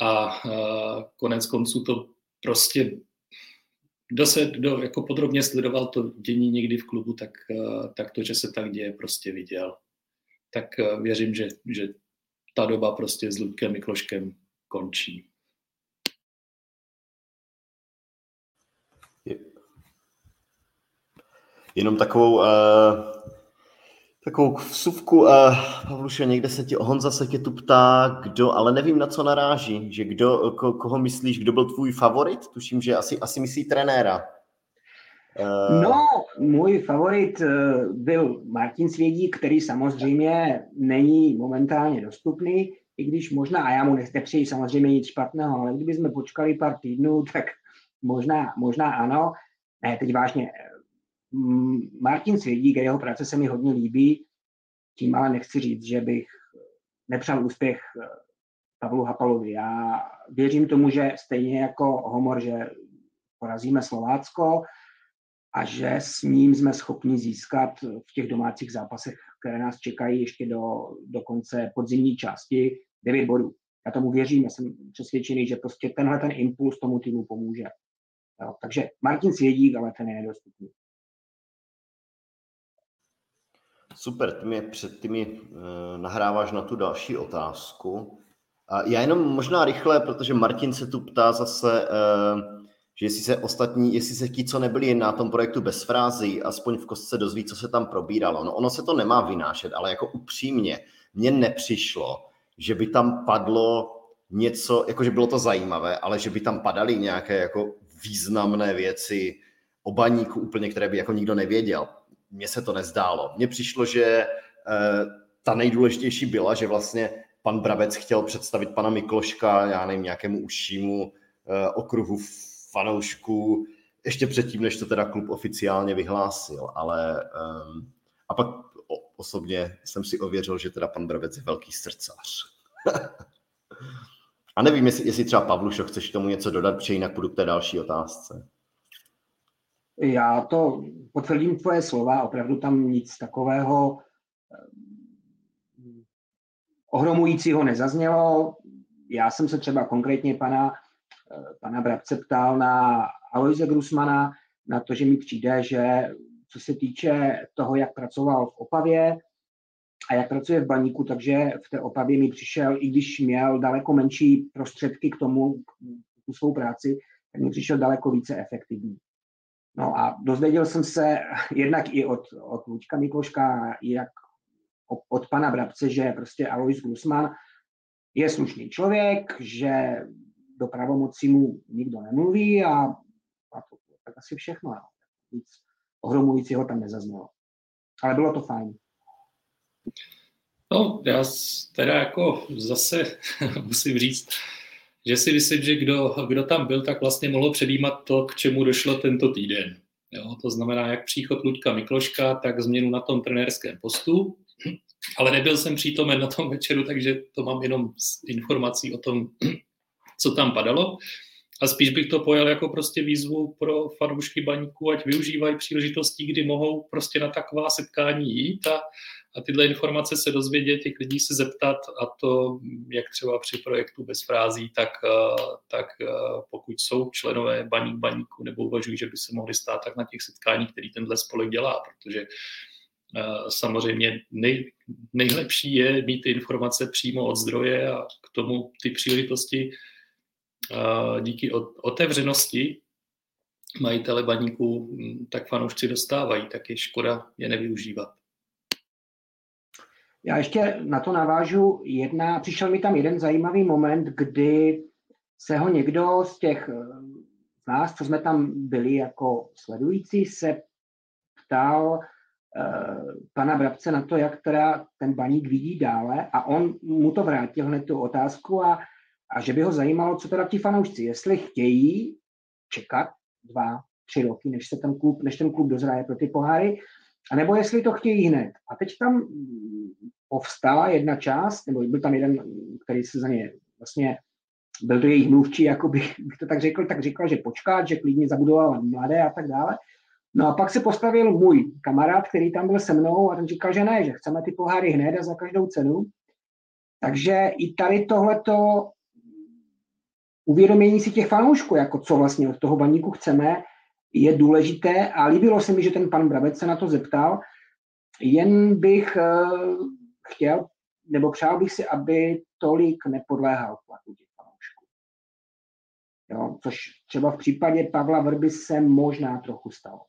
A, a konec konců to prostě kdo se kdo jako podrobně sledoval to dění někdy v klubu, tak, tak to, že se tak děje, prostě viděl. Tak věřím, že, že ta doba prostě s Ludkem Mikloškem končí. Jenom takovou, uh, takovou vsuvku, uh, Pavluše, někde se ti, Honza se tě tu ptá, kdo, ale nevím, na co naráží, že kdo, ko, koho myslíš, kdo byl tvůj favorit? Tuším, že asi, asi myslí trenéra. Uh... No, můj favorit byl Martin Svědík, který samozřejmě není momentálně dostupný, i když možná, a já mu nepřeji samozřejmě nic špatného, ale kdybychom počkali pár týdnů, tak možná, možná ano. Ne, teď vážně, Martin Svědík a jeho práce se mi hodně líbí, tím ale nechci říct, že bych nepřál úspěch eh, Pavlu Hapalovi. Já věřím tomu, že stejně jako Homor, že porazíme Slovácko a že s ním jsme schopni získat v těch domácích zápasech, které nás čekají ještě do, do konce podzimní části, 9 bodů. Já tomu věřím, já jsem přesvědčený, že prostě tenhle ten impuls tomu týmu pomůže. Jo, takže Martin Svědík, ale ten je nedostupný. Super, ty mi před ty mi uh, nahráváš na tu další otázku. A já jenom možná rychle, protože Martin se tu ptá zase, uh, že jestli se ostatní, jestli se ti, co nebyli na tom projektu bez frází, aspoň v kostce dozví, co se tam probíralo. No ono se to nemá vynášet, ale jako upřímně, mně nepřišlo, že by tam padlo něco, jakože bylo to zajímavé, ale že by tam padaly nějaké jako významné věci o baníku úplně, které by jako nikdo nevěděl mně se to nezdálo. Mně přišlo, že eh, ta nejdůležitější byla, že vlastně pan Brabec chtěl představit pana Mikloška, já nevím, nějakému užšímu eh, okruhu fanoušků, ještě předtím, než to teda klub oficiálně vyhlásil, ale um, a pak osobně jsem si ověřil, že teda pan Brabec je velký srdcař. a nevím, jestli, jestli třeba Pavlušo chceš tomu něco dodat, protože jinak půjdu k té další otázce. Já to potvrdím tvoje slova, opravdu tam nic takového eh, ohromujícího nezaznělo. Já jsem se třeba konkrétně pana, eh, pana Brabce ptal na Aloise Grusmana, na to, že mi přijde, že co se týče toho, jak pracoval v Opavě a jak pracuje v baníku, takže v té Opavě mi přišel, i když měl daleko menší prostředky k tomu, k svou práci, tak mi přišel daleko více efektivní. No a dozvěděl jsem se jednak i od, od Luďka Mikloška, jak od pana Brabce, že prostě Alois Grusman je slušný člověk, že do pravomocí mu nikdo nemluví a, a to tak asi všechno. No. Nic ohromujícího tam nezaznělo. Ale bylo to fajn. No, já teda jako zase musím říct, že si myslím, že kdo, kdo tam byl, tak vlastně mohlo předjímat to, k čemu došlo tento týden. Jo, to znamená, jak příchod Luďka Mikloška, tak změnu na tom trenérském postu. Ale nebyl jsem přítomen na tom večeru, takže to mám jenom informací o tom, co tam padalo. A spíš bych to pojal jako prostě výzvu pro fanoušky baníku, ať využívají příležitostí, kdy mohou prostě na taková setkání jít a, a tyhle informace se dozvědět, těch lidí se zeptat a to, jak třeba při projektu bez frází, tak, eh, tak eh, pokud jsou členové baník baníku nebo uvažují, že by se mohli stát tak na těch setkáních, který tenhle spolek dělá, protože eh, samozřejmě nej, nejlepší je mít ty informace přímo od zdroje a k tomu ty příležitosti díky otevřenosti majitele baníků, hm, tak fanoušci dostávají, tak je škoda je nevyužívat. Já ještě na to navážu. Jedna, přišel mi tam jeden zajímavý moment, kdy se ho někdo z těch z nás, co jsme tam byli jako sledující, se ptal uh, pana Brabce na to, jak teda ten baník vidí dále a on mu to vrátil hned tu otázku a, a že by ho zajímalo, co teda ti fanoušci, jestli chtějí čekat dva, tři roky, než se ten klub, než ten klub dozraje pro ty poháry, a nebo jestli to chtějí hned. A teď tam povstala jedna část, nebo byl tam jeden, který se za ně vlastně byl to jejich mluvčí, jako bych, bych to tak řekl, tak říkal, že počkat, že klidně zabudoval mladé a tak dále. No a pak se postavil můj kamarád, který tam byl se mnou a ten říkal, že ne, že chceme ty poháry hned a za každou cenu. Takže i tady tohleto uvědomění si těch fanoušků, jako co vlastně od toho baníku chceme, je důležité a líbilo se mi, že ten pan Brabec se na to zeptal. Jen bych uh, chtěl, nebo přál bych si, aby tolik nepodléhal platu těch fanoušků. Jo, což třeba v případě Pavla Vrby se možná trochu stalo.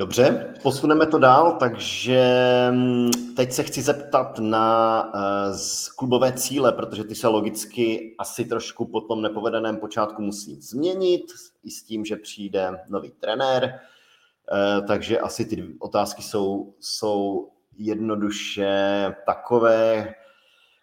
Dobře, posuneme to dál, takže mm, teď se chci zeptat na uh, klubové cíle, protože ty se logicky asi trošku po tom nepovedeném počátku musí změnit, i s tím, že přijde nový trenér, uh, takže asi ty otázky jsou, jsou jednoduše takové,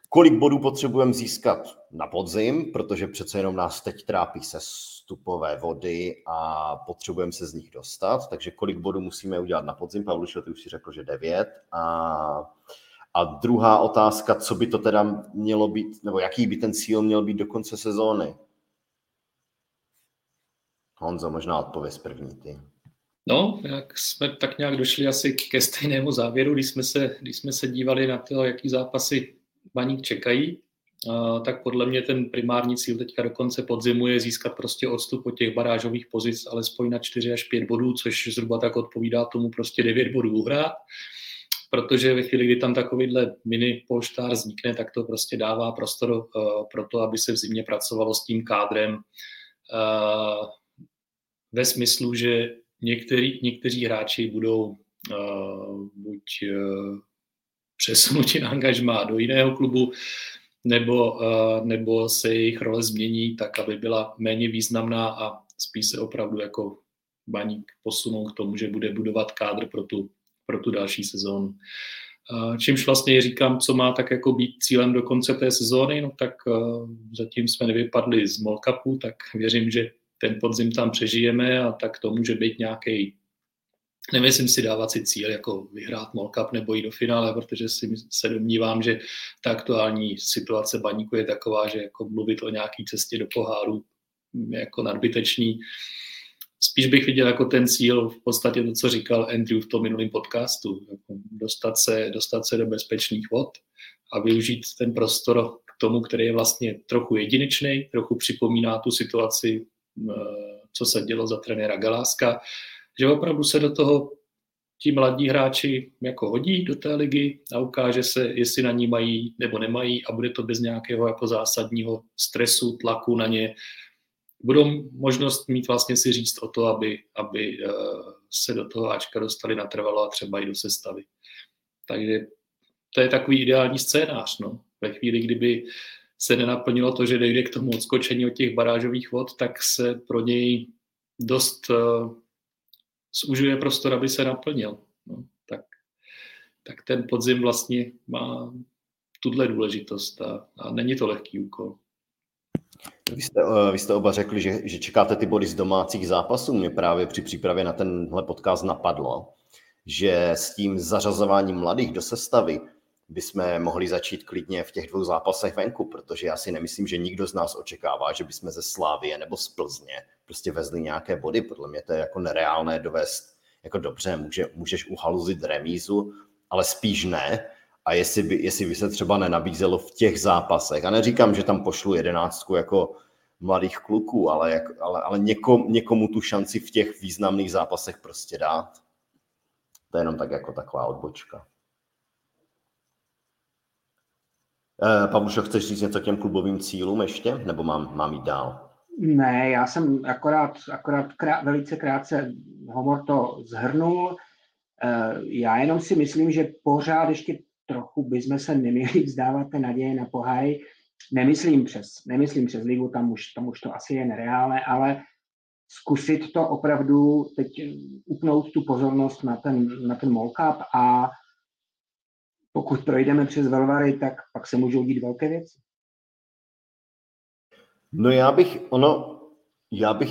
kolik bodů potřebujeme získat na podzim, protože přece jenom nás teď trápí se vstupové vody a potřebujeme se z nich dostat, takže kolik bodů musíme udělat na podzim, Pavlušo, ty už si řekl, že devět. A, a druhá otázka, co by to teda mělo být, nebo jaký by ten cíl měl být do konce sezóny? Honzo, možná odpověď první ty. No, jak jsme tak nějak došli asi ke stejnému závěru, když jsme se, když jsme se dívali na to, jaký zápasy Baník čekají, tak podle mě ten primární cíl teďka do konce podzimu je získat prostě odstup od těch barážových pozic alespoň na 4 až 5 bodů, což zhruba tak odpovídá tomu prostě 9 bodů uhrát. Protože ve chvíli, kdy tam takovýhle mini polštár vznikne, tak to prostě dává prostor uh, pro to, aby se v zimě pracovalo s tím kádrem uh, ve smyslu, že některý, někteří hráči budou uh, buď přesunuti na angažmá do jiného klubu, nebo, uh, nebo se jejich role změní tak, aby byla méně významná a spíš se opravdu jako baník posunou k tomu, že bude budovat kádr pro tu, pro tu další sezónu. Uh, čímž vlastně říkám, co má tak jako být cílem do konce té sezóny, no tak uh, zatím jsme nevypadli z Molkapu, tak věřím, že ten podzim tam přežijeme a tak to může být nějaký Nemyslím si dávat si cíl jako vyhrát Mall Cup nebo jít do finále, protože si se domnívám, že ta aktuální situace baníku je taková, že jako mluvit o nějaký cestě do poháru je jako nadbytečný. Spíš bych viděl jako ten cíl v podstatě to, co říkal Andrew v tom minulém podcastu, jako dostat, se, dostat se do bezpečných vod a využít ten prostor k tomu, který je vlastně trochu jedinečný, trochu připomíná tu situaci, eh, co se dělo za trenéra Galáska, že opravdu se do toho ti mladí hráči jako hodí do té ligy a ukáže se, jestli na ní mají nebo nemají a bude to bez nějakého jako zásadního stresu, tlaku na ně. Budou možnost mít vlastně si říct o to, aby, aby eh, se do toho Ačka dostali natrvalo a třeba i do sestavy. Takže to je takový ideální scénář. No. Ve chvíli, kdyby se nenaplnilo to, že dojde k tomu odskočení od těch barážových vod, tak se pro něj dost eh, zužuje prostor, aby se naplnil. No, tak, tak ten podzim vlastně má tuhle důležitost a, a není to lehký úkol. Vy jste, eh, vy jste oba řekli, že, že čekáte ty body z domácích zápasů. Mě právě při přípravě na tenhle podcast napadlo, že s tím zařazováním mladých do sestavy bychom mohli začít klidně v těch dvou zápasech venku, protože já si nemyslím, že nikdo z nás očekává, že bychom ze Slávie nebo z Plzně prostě vezli nějaké body. Podle mě to je jako nereálné dovést, jako dobře, může, můžeš uhaluzit remízu, ale spíš ne. A jestli by, jestli by se třeba nenabízelo v těch zápasech, a neříkám, že tam pošlu jedenáctku jako mladých kluků, ale, jak, ale, ale někom, někomu tu šanci v těch významných zápasech prostě dát. To je jenom tak jako taková odbočka. Eh, Pavlušo, chceš říct něco těm klubovým cílům ještě, nebo mám, mám jít dál? Ne, já jsem akorát, akorát krát, velice krátce Homor to zhrnul. Eh, já jenom si myslím, že pořád ještě trochu bychom se neměli vzdávat té naděje na poháry. Nemyslím přes, nemyslím přes ligu, tam už, tam už to asi je nereálné, ale zkusit to opravdu teď upnout tu pozornost na ten, na ten Cup a pokud projdeme přes Velvary, tak pak se můžou dít velké věci. No já bych, ono, já bych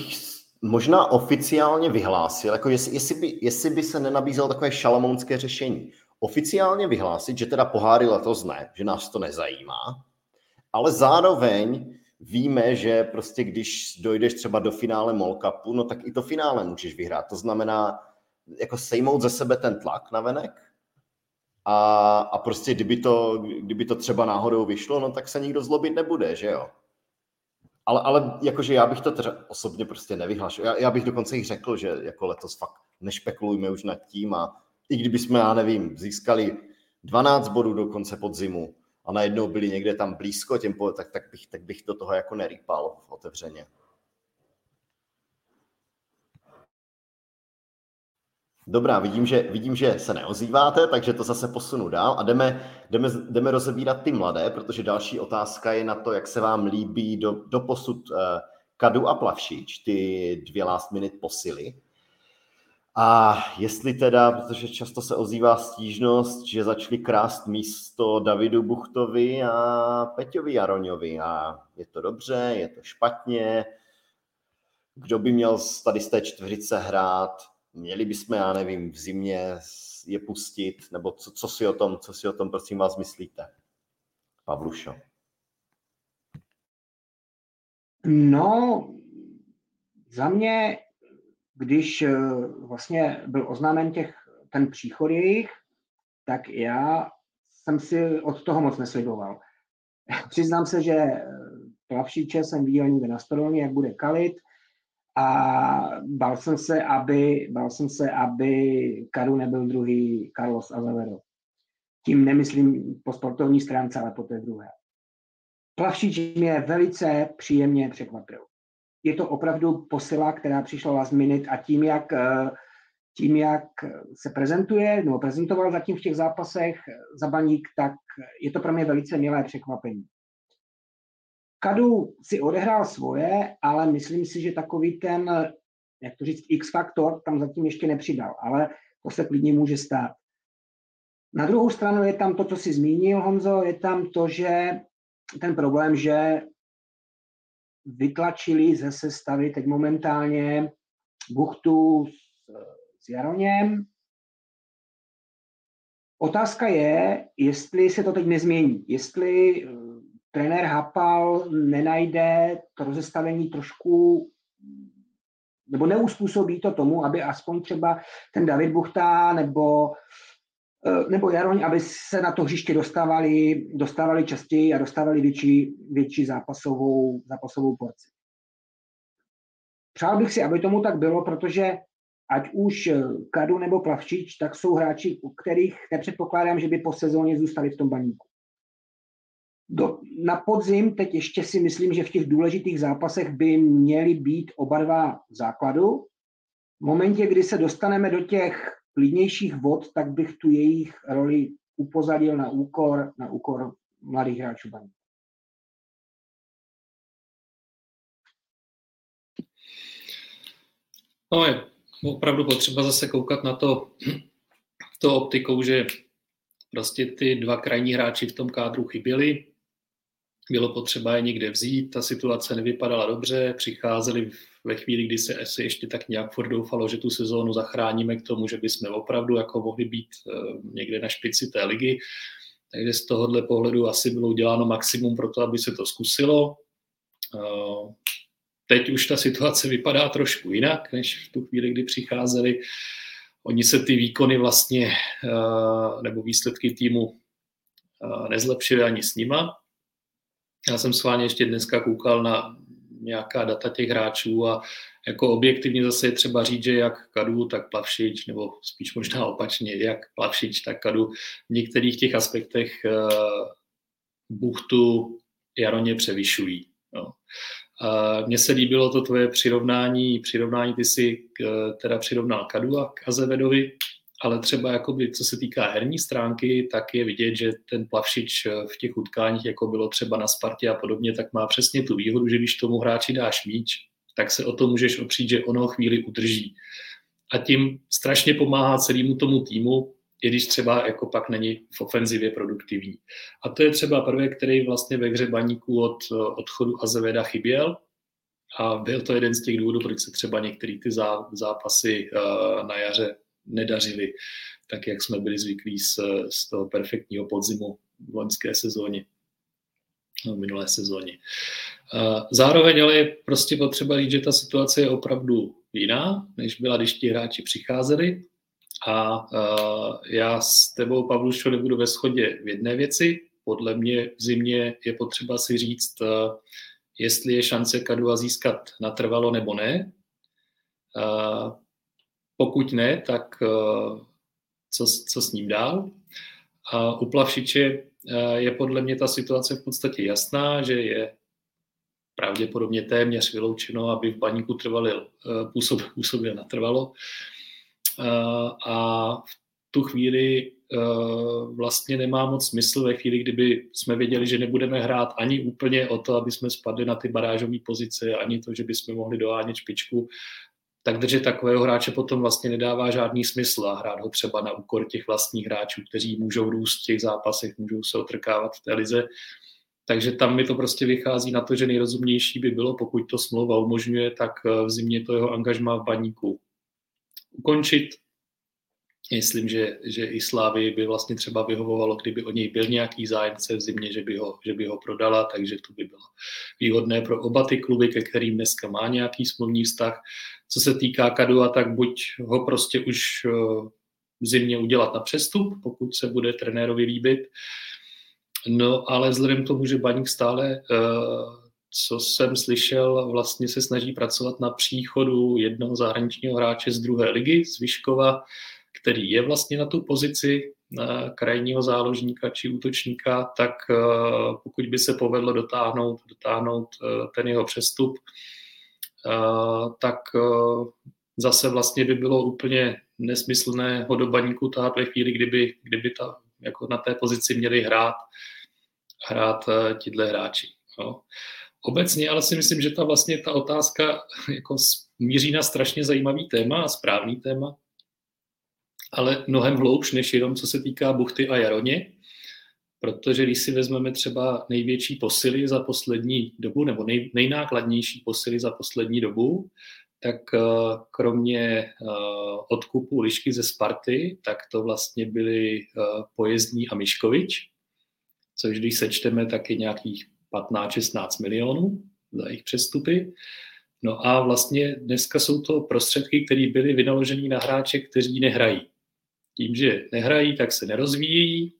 možná oficiálně vyhlásil, jako jestli, jestli, by, jestli by se nenabízelo takové šalamounské řešení. oficiálně vyhlásit, že teda poháry letos ne, že nás to nezajímá, ale zároveň víme, že prostě když dojdeš třeba do finále Mall Cupu, no tak i to finále můžeš vyhrát. To znamená jako sejmout ze sebe ten tlak na venek a, a prostě kdyby to, kdyby to třeba náhodou vyšlo, no tak se nikdo zlobit nebude, že jo? Ale, ale jakože já bych to třeba osobně prostě nevyhlašil. Já, já bych dokonce i řekl, že jako letos fakt nešpekulujme už nad tím a i kdyby jsme, já nevím, získali 12 bodů do konce podzimu a najednou byli někde tam blízko těm, tak, tak, bych, tak bych do toho jako nerýpal otevřeně. Dobrá, vidím že, vidím, že se neozýváte, takže to zase posunu dál a jdeme, jdeme, jdeme rozebírat ty mladé, protože další otázka je na to, jak se vám líbí do, do posud uh, Kadu a Plavšič, ty dvě last minute posily. A jestli teda, protože často se ozývá stížnost, že začali krást místo Davidu Buchtovi a Peťovi Jaroňovi. A je to dobře, je to špatně, kdo by měl tady z té čtveřice hrát, měli bychom, já nevím, v zimě je pustit, nebo co, co si o tom, co si o tom, prosím vás, myslíte? Pavlušo. No, za mě, když eh, vlastně byl oznámen těch, ten příchod jejich, tak já jsem si od toho moc nesliboval. Přiznám se, že eh, plavšíče jsem viděl někde na storoně, jak bude kalit, a bál jsem se, aby, bál jsem se, aby Karu nebyl druhý Carlos Azavero. Tím nemyslím po sportovní stránce, ale po té druhé. Plavšič mě velice příjemně překvapil. Je to opravdu posila, která přišla last minute a tím, jak, tím, jak se prezentuje, nebo prezentoval zatím v těch zápasech za baník, tak je to pro mě velice milé překvapení. Kadu si odehrál svoje, ale myslím si, že takový ten, jak to říct, X-faktor tam zatím ještě nepřidal, ale to se klidně může stát. Na druhou stranu je tam to, co si zmínil, Honzo, je tam to, že ten problém, že vytlačili ze sestavy teď momentálně Buchtu s, s Jaroněm. Otázka je, jestli se to teď nezmění, jestli trenér Hapal nenajde to rozestavení trošku nebo neuspůsobí to tomu, aby aspoň třeba ten David Buchta nebo, eh, nebo Jaroň, aby se na to hřiště dostávali, dostávali častěji a dostávali větší, větší zápasovou, zápasovou porci. Přál bych si, aby tomu tak bylo, protože ať už Kadu nebo Plavčič, tak jsou hráči, u kterých nepředpokládám, že by po sezóně zůstali v tom baníku do, na podzim teď ještě si myslím, že v těch důležitých zápasech by měly být oba dva základu. V momentě, kdy se dostaneme do těch klidnějších vod, tak bych tu jejich roli upozadil na úkor, na úkor mladých hráčů baní. No je opravdu potřeba zase koukat na to, to optikou, že prostě ty dva krajní hráči v tom kádru chyběli bylo potřeba je někde vzít, ta situace nevypadala dobře, přicházeli ve chvíli, kdy se asi ještě tak nějak furt doufalo, že tu sezónu zachráníme k tomu, že bychom opravdu jako mohli být eh, někde na špici té ligy. Takže z tohohle pohledu asi bylo uděláno maximum pro to, aby se to zkusilo. Eh, teď už ta situace vypadá trošku jinak, než v tu chvíli, kdy přicházeli. Oni se ty výkony vlastně, eh, nebo výsledky týmu nezlepšily ani s nima, já jsem schválně ještě dneska koukal na nějaká data těch hráčů a jako objektivně zase je třeba říct, že jak Kadu, tak Plavšič, nebo spíš možná opačně, jak Plavšič, tak Kadu v některých těch aspektech uh, buchtu Jaroně převyšují. No. Uh, Mně se líbilo to tvoje přirovnání, přirovnání ty si uh, teda přirovnal Kadu a k Azevedovi, ale třeba jakoby, co se týká herní stránky, tak je vidět, že ten plavšič eh, v těch utkáních, jako bylo třeba na Spartě a podobně, tak má přesně tu výhodu, že když tomu hráči dáš míč, tak se o to můžeš opřít, že ono chvíli udrží. A tím strašně pomáhá celému tomu týmu, i když třeba jako pak není v ofenzivě produktivní. A to je třeba prvek, který vlastně ve hře baníku od eh, odchodu Azeveda chyběl, a byl to jeden z těch důvodů, proč se třeba některé ty zápasy eh, na jaře nedařili. tak jak jsme byli zvyklí z, z toho perfektního podzimu v loňské sezóně, no, minulé sezóně. Zároveň ale je prostě potřeba říct, že ta situace je opravdu jiná, než byla, když ti hráči přicházeli. A já s tebou, Pavlušo, nebudu ve shodě v jedné věci. Podle mě v zimě je potřeba si říct, jestli je šance Kadua získat natrvalo nebo ne. Pokud ne, tak co, co s ním dál? A u Plavšiče je podle mě ta situace v podstatě jasná, že je pravděpodobně téměř vyloučeno, aby v baníku trvalil, působ, působil natrvalo. A v tu chvíli vlastně nemá moc smysl ve chvíli, kdyby jsme věděli, že nebudeme hrát ani úplně o to, aby jsme spadli na ty barážové pozice, ani to, že bychom mohli dohánět špičku, tak držet takového hráče potom vlastně nedává žádný smysl a hrát ho třeba na úkor těch vlastních hráčů, kteří můžou růst v těch zápasech, můžou se otrkávat v té lize. Takže tam mi to prostě vychází na to, že nejrozumnější by bylo, pokud to smlouva umožňuje, tak v zimě to jeho angažma v baníku ukončit, myslím, že, že i Slávy by vlastně třeba vyhovovalo, kdyby o něj byl nějaký zájemce v zimě, že by, ho, že by ho prodala, takže to by bylo výhodné pro oba ty kluby, ke kterým dneska má nějaký smluvní vztah. Co se týká Kadua, tak buď ho prostě už eh, v zimě udělat na přestup, pokud se bude trenérovi líbit, No, ale vzhledem k tomu, že Baník stále, eh, co jsem slyšel, vlastně se snaží pracovat na příchodu jednoho zahraničního hráče z druhé ligy, z Vyškova, který je vlastně na tu pozici krajního záložníka či útočníka, tak eh, pokud by se povedlo dotáhnout, dotáhnout eh, ten jeho přestup, eh, tak zase vlastně by bylo úplně nesmyslné ho do baníku tát ve chvíli, kdyby, kdyby ta, jako na té pozici měli hrát, hrát tihle hráči. Jo. Obecně ale si myslím, že ta vlastně ta otázka jako míří na strašně zajímavý téma a správný téma, ale mnohem hloubš, než jenom co se týká Buchty a Jaroně, protože když si vezmeme třeba největší posily za poslední dobu, nebo nej, nejnákladnější posily za poslední dobu, tak eh, kromě eh, odkupu Lišky ze Sparty, tak to vlastně byli eh, Pojezdní a Miškovič, což když sečteme, tak je nějakých 15-16 milionů za jejich přestupy. No a vlastně dneska jsou to prostředky, které byly vynaloženy na hráče, kteří nehrají tím, že nehrají, tak se nerozvíjí,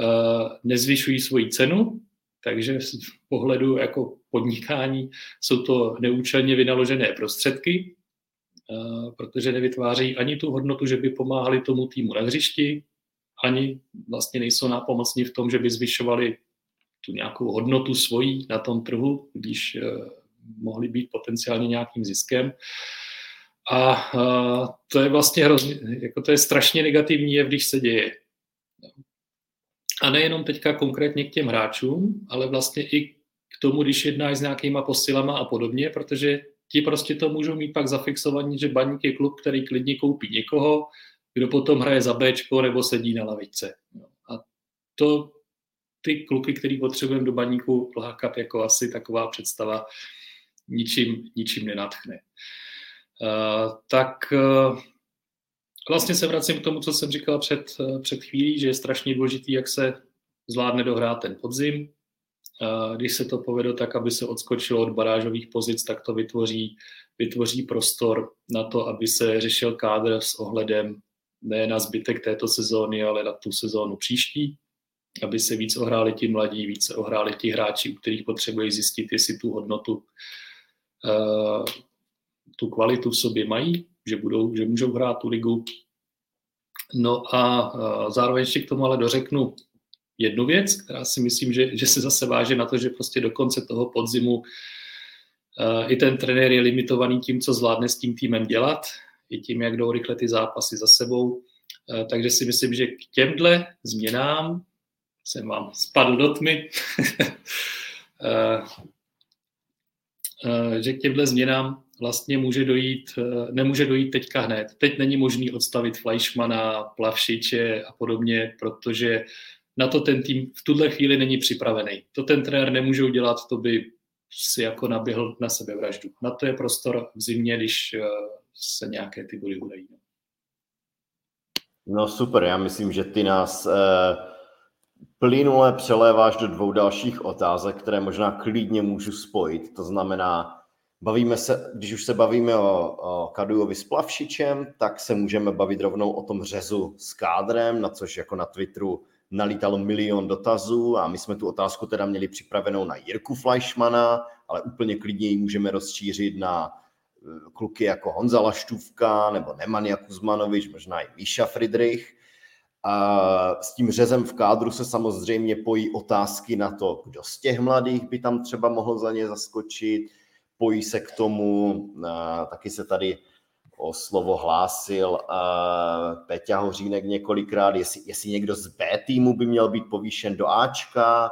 eh, nezvyšují svoji cenu, takže z pohledu jako podnikání jsou to neúčelně vynaložené prostředky, eh, protože nevytvářejí ani tu hodnotu, že by pomáhali tomu týmu na hřišti, ani vlastně nejsou nápomocní v tom, že by zvyšovali tu nějakou hodnotu svojí na tom trhu, když eh, mohli být potenciálně nějakým ziskem. A to je vlastně hrozně, jako to je strašně negativní jev, když se děje. A nejenom teďka konkrétně k těm hráčům, ale vlastně i k tomu, když jednáš s nějakýma posilama a podobně, protože ti prostě to můžou mít pak zafixovaní, že baník je klub, který klidně koupí někoho, kdo potom hraje za Bčko nebo sedí na lavičce. A to ty kluky, který potřebujeme do baníku lákat, jako asi taková představa ničím, ničím nenatchne. Eh, tak eh, vlastně se vracím k tomu, co jsem říkal před, eh, před chvílí, že je strašně důležitý, jak se zvládne dohrát ten podzim. Když se to povede tak, aby se odskočilo od barážových pozic, tak to vytvoří, vytvoří prostor na to, aby se řešil kádr s ohledem ne na zbytek této sezóny, ale na tu sezónu příští, aby se víc ohráli ti mladí, víc se ohráli ti hráči, u kterých potřebují zjistit, jestli tu hodnotu tu kvalitu v sobě mají, že, budou, že můžou hrát tu ligu. No a zároveň ještě k tomu ale dořeknu jednu věc, která si myslím, že, že se zase váže na to, že prostě do konce toho podzimu i ten trenér je limitovaný tím, co zvládne s tím týmem dělat, i tím, jak jdou rychle ty zápasy za sebou. Takže si myslím, že k těmhle změnám jsem vám spadl do tmy, že k těmhle změnám vlastně může dojít, eh, nemůže dojít teďka hned. Teď není možný odstavit Fleischmana, Plavšiče a podobně, protože na to ten tým v tuhle chvíli není připravený. To ten trenér nemůže udělat, to by si jako naběhl na sebe vraždu. Na to je prostor v zimě, když eh, se nějaké ty body udají. No super, já myslím, že ty nás eh, plynule přeléváš do dvou dalších otázek, které možná klidně můžu spojit. To znamená, bavíme se, když už se bavíme o, o Kadujovi s Plavšičem, tak se můžeme bavit rovnou o tom řezu s kádrem, na což jako na Twitteru nalítalo milion dotazů a my jsme tu otázku teda měli připravenou na Jirku Fleischmana, ale úplně klidně ji můžeme rozšířit na eh, kluky jako Honza Laštůvka nebo Nemanja Kuzmanovič, možná i Míša Friedrich. A s tím řezem v kádru se samozřejmě pojí otázky na to, kdo z těch mladých by tam třeba mohl za ně zaskočit. Pojí se k tomu, taky se tady o slovo hlásil Peťa Hořínek několikrát, jestli, jestli někdo z B týmu by měl být povýšen do Ačka,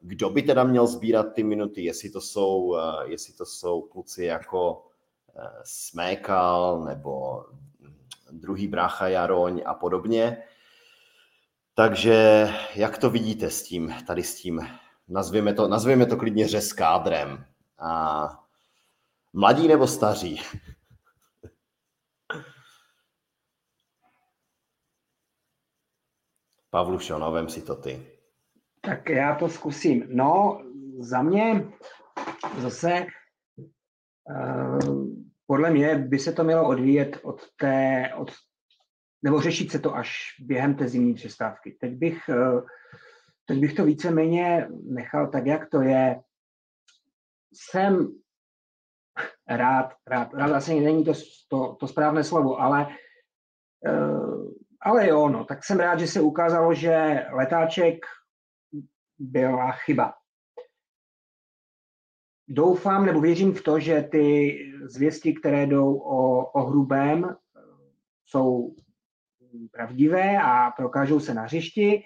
kdo by teda měl sbírat ty minuty, jestli to jsou, jestli to jsou kluci jako Smékal nebo druhý brácha Jaroň a podobně. Takže jak to vidíte s tím, tady s tím, nazvěme to, nazvěme to klidně řez kádrem. A mladí nebo staří? Pavlušo, no, vem si to ty. Tak já to zkusím. No, za mě zase uh, podle mě by se to mělo odvíjet od té, od, nebo řešit se to až během té zimní přestávky. Teď bych, uh, teď bych to víceméně nechal tak, jak to je. Jsem rád, rád, rád asi není to, to, to správné slovo, ale uh, ale jo, no, tak jsem rád, že se ukázalo, že letáček byla chyba. Doufám nebo věřím v to, že ty zvěsti, které jdou o, o hrubém, jsou pravdivé a prokážou se na hřišti.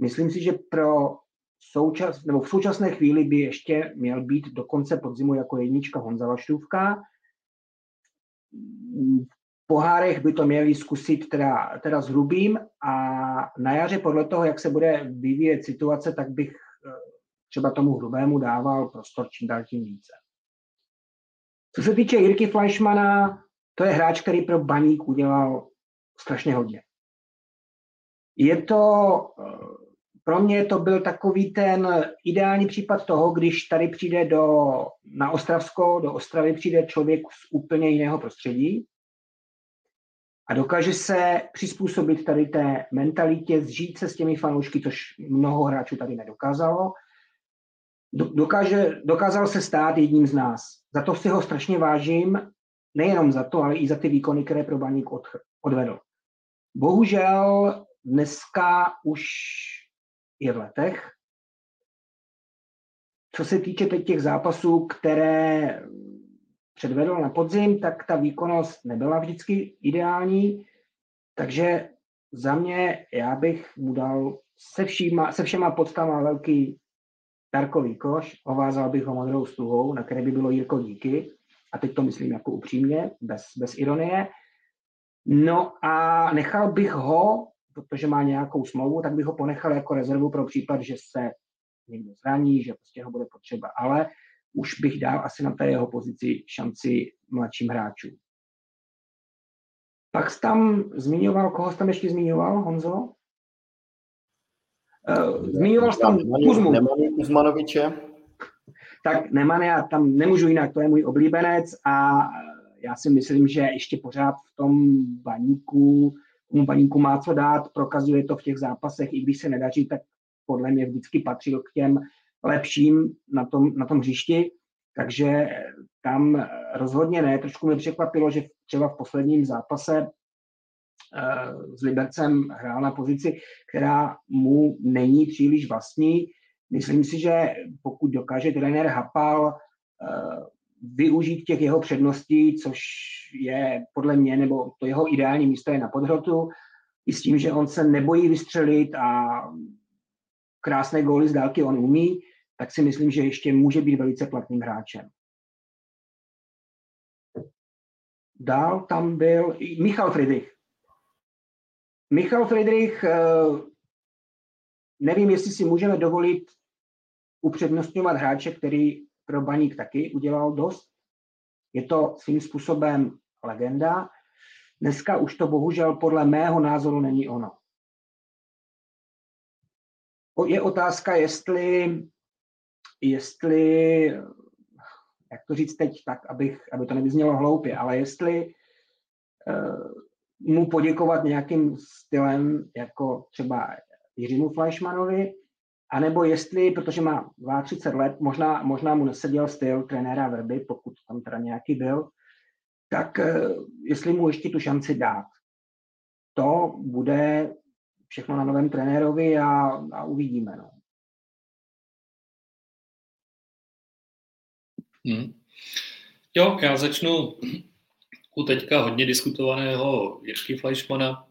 Myslím si, že pro součas, nebo v současné chvíli by ještě měl být do konce podzimu jako jednička Honza Laštůvka pohárech by to měli zkusit teda, teda s hrubým a na jaře podle toho, jak se bude vyvíjet situace, tak bych eh, třeba tomu hrubému dával prostor čím dál tím více. Co se týče Jirky Fleischmana, to je hráč, který pro Baník udělal strašně hodně. Je to, eh, pro mě to byl takový ten ideální případ toho, když tady přijde do, na Ostravsko, do Ostravy přijde člověk z úplně jiného prostředí, a dokáže se přizpůsobit tady té mentalitě, zžít se s těmi fanoušky, což mnoho hráčů tady nedokázalo. Dokáže, dokázal se stát jedním z nás. Za to si ho strašně vážím, nejenom za to, ale i za ty výkony, které pro Baník od, odvedl. Bohužel dneska už je v letech. Co se týče teď těch zápasů, které předvedl na podzim, tak ta výkonnost nebyla vždycky ideální, takže za mě já bych mu dal se, všíma, se všema podstama velký tarkový koš, ovázal bych ho modrou stuhou, na které by bylo Jirko díky, a teď to myslím jako upřímně, bez, bez ironie. No a nechal bych ho, protože má nějakou smlouvu, tak bych ho ponechal jako rezervu pro případ, že se někdo zraní, že prostě ho bude potřeba. Ale už bych dal asi na té jeho pozici šanci mladším hráčům. Pak jsi tam zmiňoval, koho jsi tam ještě zmiňoval, Honzo? Uh, zmiňoval jsi tam Kuzmu. Nemanja Kuzmanoviče. Tak Nemanja, já tam nemůžu jinak, to je můj oblíbenec a já si myslím, že ještě pořád v tom baníku, tomu baníku má co dát, prokazuje to v těch zápasech, i když se nedaří, tak podle mě vždycky patřil k těm lepším na tom, na tom hřišti, takže tam rozhodně ne. Trošku mě překvapilo, že třeba v posledním zápase eh, s Libercem hrál na pozici, která mu není příliš vlastní. Myslím si, že pokud dokáže trenér Hapal eh, využít těch jeho předností, což je podle mě, nebo to jeho ideální místo je na podhrotu, i s tím, že on se nebojí vystřelit a krásné góly z dálky on umí, tak si myslím, že ještě může být velice platným hráčem. Dál tam byl Michal Friedrich. Michal Friedrich, eh, nevím, jestli si můžeme dovolit upřednostňovat hráče, který pro Baník taky udělal dost. Je to svým způsobem legenda. Dneska už to bohužel podle mého názoru není ono. Je otázka, jestli, jestli jak to říct teď tak, abych, aby to nevyznělo hloupě, ale jestli uh, mu poděkovat nějakým stylem, jako třeba Jiřímu Fleischmanovi, anebo jestli, protože má 32 let, možná, možná mu neseděl styl trenéra Verby, pokud tam teda nějaký byl, tak uh, jestli mu ještě tu šanci dát. To bude všechno na novém trenérovi a, a uvidíme. No. Hmm. Jo, já začnu u teďka hodně diskutovaného Jirky Fleischmana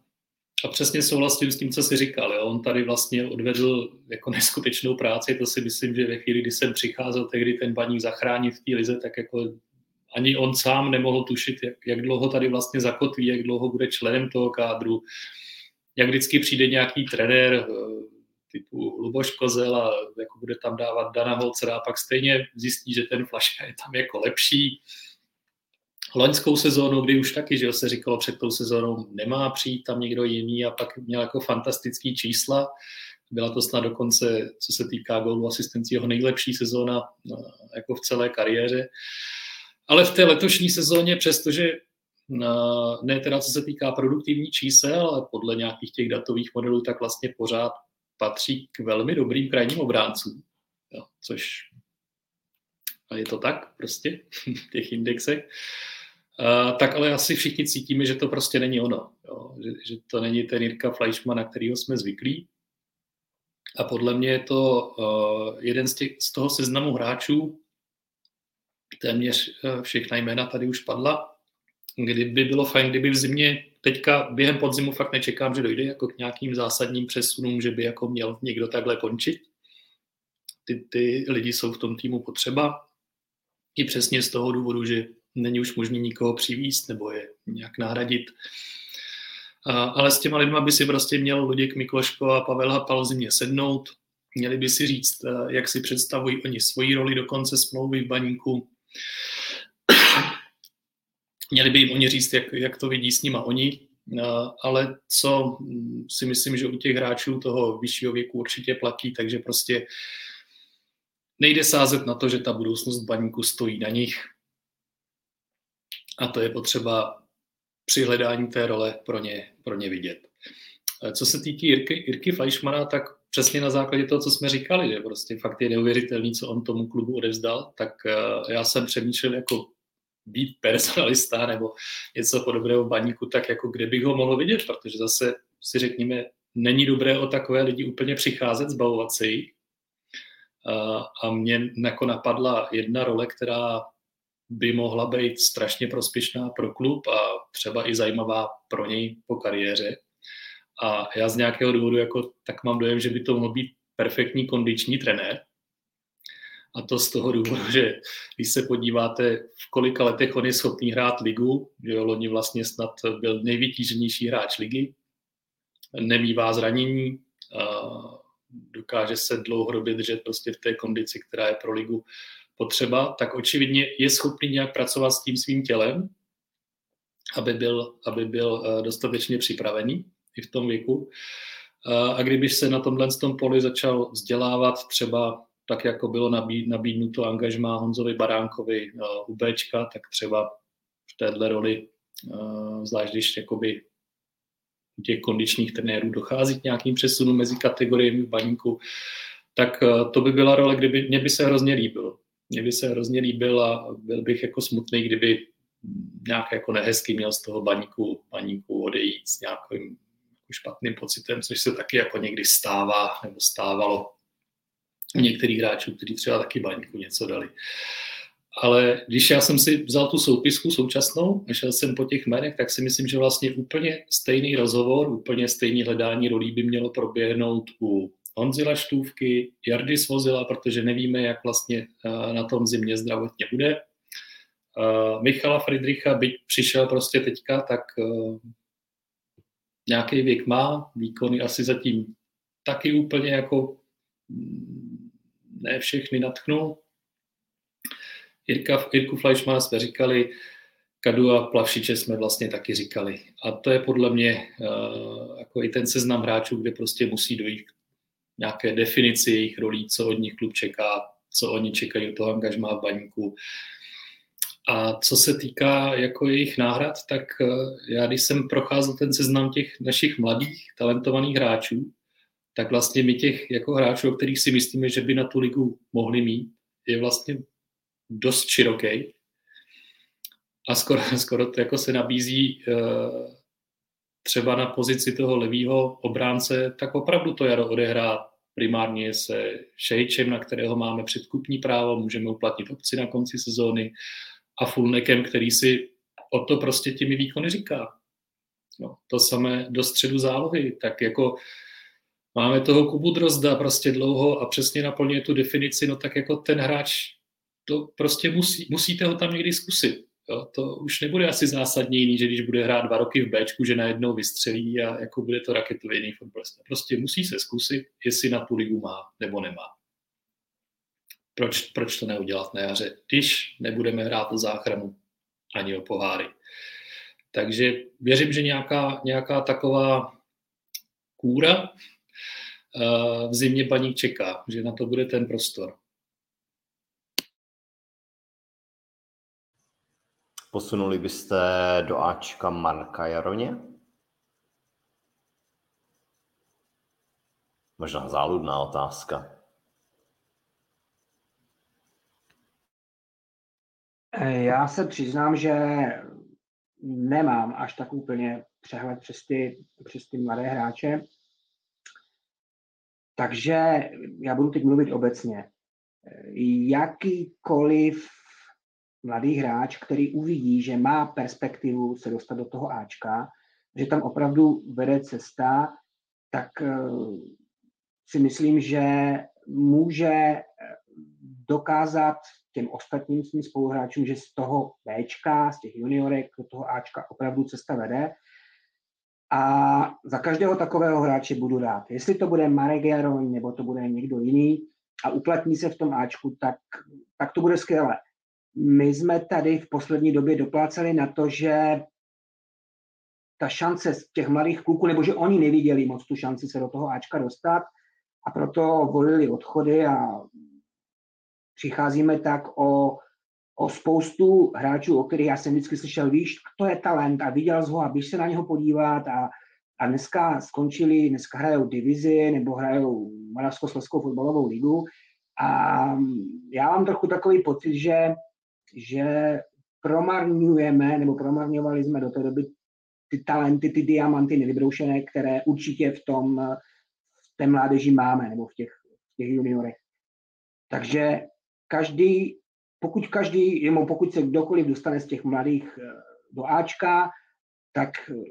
a přesně souhlasím s tím, co jsi říkal. Jo. On tady vlastně odvedl jako neskutečnou práci, to si myslím, že ve chvíli, kdy jsem přicházel tehdy ten baník zachránit v té lize, tak jako ani on sám nemohl tušit, jak, jak dlouho tady vlastně zakotví, jak dlouho bude členem toho kádru, jak vždycky přijde nějaký trenér, typu Luboš Kozel a jako bude tam dávat Dana Holcera a pak stejně zjistí, že ten Flaška je tam jako lepší. Loňskou sezónu, kdy už taky, že se říkalo před tou sezónou, nemá přijít tam někdo jiný a pak měl jako fantastický čísla. Byla to snad dokonce, co se týká gólu asistencí, jeho nejlepší sezóna no, jako v celé kariéře. Ale v té letošní sezóně, přestože no, ne teda co se týká produktivní čísel, ale podle nějakých těch datových modelů, tak vlastně pořád patří k velmi dobrým krajním obráncům, jo, což a je to tak prostě v těch indexech. Tak ale asi všichni cítíme, že to prostě není ono. Jo? Že, že to není ten Jirka Fleischmann, na kterého jsme zvyklí. A podle mě je to uh, jeden z, těch, z toho seznamu hráčů, téměř uh, všechna jména tady už padla, kdyby bylo fajn, kdyby v zimě teďka během podzimu fakt nečekám, že dojde jako k nějakým zásadním přesunům, že by jako měl někdo takhle končit. Ty, ty lidi jsou v tom týmu potřeba. I přesně z toho důvodu, že není už možný nikoho přivíst nebo je nějak nahradit. Ale s těma lidma by si prostě měl Luděk Mikloško a Pavel Hapal zimě sednout. Měli by si říct, eh, jak si představují oni svoji roli do konce smlouvy v baníku Měli by jim oni říct, jak, jak to vidí s nima oni, ale co si myslím, že u těch hráčů toho vyššího věku určitě platí, takže prostě nejde sázet na to, že ta budoucnost baníku stojí na nich. A to je potřeba při hledání té role pro ně, pro ně vidět. Co se týká Jirky, Jirky Fleischmana, tak přesně na základě toho, co jsme říkali, že prostě fakt je neuvěřitelný, co on tomu klubu odevzdal, tak eh, já jsem přemýšlel jako být personalista nebo něco podobného baníku, tak jako kde bych ho mohl vidět, protože zase si řekněme, není dobré o takové lidi úplně přicházet, zbavovat se jich. A mě jako napadla jedna role, která by mohla být strašně prospěšná pro klub a třeba i zajímavá pro něj po kariéře. A já z nějakého důvodu jako, tak mám dojem, že by to mohl být perfektní kondiční trenér, a to z toho důvodu, že když se podíváte, v kolika letech on je schopný hrát ligu, že jo, loni vlastně snad byl nejvytíženější hráč ligy, nemývá zranění, dokáže se dlouhodobě držet prostě v té kondici, která je pro ligu potřeba, tak očividně je schopný nějak pracovat s tím svým tělem, aby byl, aby byl eh, dostatečně připravený i v tom věku. A kdybyš se na tomhle tom poli začal vzdělávat třeba tak jako bylo nabídnuto angažmá Honzovi Baránkovi u Bčka, tak třeba v téhle roli, eh, zvlášť když jakoby u těch kondičních trenérů dochází k nějakým přesunům mezi kategoriemi v baníku, tak eh, to by byla role, kdyby mě by se hrozně líbil. Mně by se hrozně líbil a byl bych jako smutný, kdyby nějak jako nehezky měl z toho baníku, baníku odejít s nějakým jako špatným pocitem, což se taky jako někdy stává nebo stávalo u některých hráčů, kteří třeba taky baňku něco dali. Ale když já jsem si vzal tu soupisku současnou a šel jsem po těch jménech, tak si myslím, že vlastně úplně stejný rozhovor, úplně stejný hledání rolí by mělo proběhnout u Honzi Laštůvky, Jardy Svozila, protože nevíme, jak vlastně eh, na tom zimě zdravotně bude. Eh, Michala Friedricha, byť přišel prostě teďka, tak eh, nějaký věk má, výkony asi zatím taky úplně jako ne všechny natchnul. Jirka, Jirku Fleischmann jsme říkali, Kadu a Plavšiče jsme vlastně taky říkali. A to je podle mě jako i ten seznam hráčů, kde prostě musí dojít nějaké definici jejich rolí, co od nich klub čeká, co oni čekají od toho angažmá v baníku. A co se týká jako jejich náhrad, tak uh, já když jsem procházel ten seznam těch našich mladých, talentovaných hráčů, tak vlastně my těch jako hráčů, o kterých si myslíme, že by na tu ligu mohli mít, je vlastně dost široký a skoro, skoro to jako se nabízí eh, třeba na pozici toho levýho obránce, tak opravdu to jaro odehrát primárně se Šejčem, na kterého máme předkupní právo, můžeme uplatnit obci na konci sezóny a Fulnekem, který si o to prostě těmi výkony říká. No, to samé do středu zálohy, tak jako máme toho Kubu Drozda prostě dlouho a přesně naplňuje tu definici, no tak jako ten hráč to prostě musí, musíte ho tam někdy zkusit. Jo, to už nebude asi zásadně jiný, že když bude hrát dva roky v Bčku, že najednou vystřelí a jako bude to raketovějný fotbalista. Prostě musí se zkusit, jestli na tu ligu má nebo nemá. Proč, proč to neudělat na jaře, když nebudeme hrát o záchranu ani o poháry. Takže věřím, že nějaká, nějaká taková kůra eh, v zimě paní čeká, že na to bude ten prostor. Posunuli byste do Ačka Marka Jaroně? Možná záludná otázka. Já se přiznám, že nemám až tak úplně přehled přes ty, přes ty mladé hráče. Takže já budu teď mluvit obecně. Jakýkoliv mladý hráč, který uvidí, že má perspektivu se dostat do toho Ačka, že tam opravdu vede cesta, tak eh, si myslím, že může eh, dokázat těm ostatním svým spoluhráčům, že z toho Bčka, z těch juniorek do toho Ačka opravdu cesta vede. A za každého takového hráče budu rád. Jestli to bude Marek Jaroň nebo to bude někdo jiný a uplatní se v tom Ačku, tak, tak to bude skvělé. My jsme tady v poslední době dopláceli na to, že ta šance z těch mladých kluků, nebo že oni neviděli moc tu šanci se do toho Ačka dostat a proto volili odchody a přicházíme tak o, o spoustu hráčů, o kterých já jsem vždycky slyšel, víš, to je talent a viděl jsi ho a běž se na něho podívat a, a dneska skončili, dneska hrajou divizi nebo hrajou Moravskoslezskou fotbalovou ligu. A já mám trochu takový pocit, že že promarňujeme, nebo promarňovali jsme do té doby ty talenty, ty diamanty nevybroušené, které určitě v tom v té mládeži máme, nebo v těch, v těch juniorech. Takže každý, pokud každý, nebo pokud se kdokoliv dostane z těch mladých eh, do Ačka, tak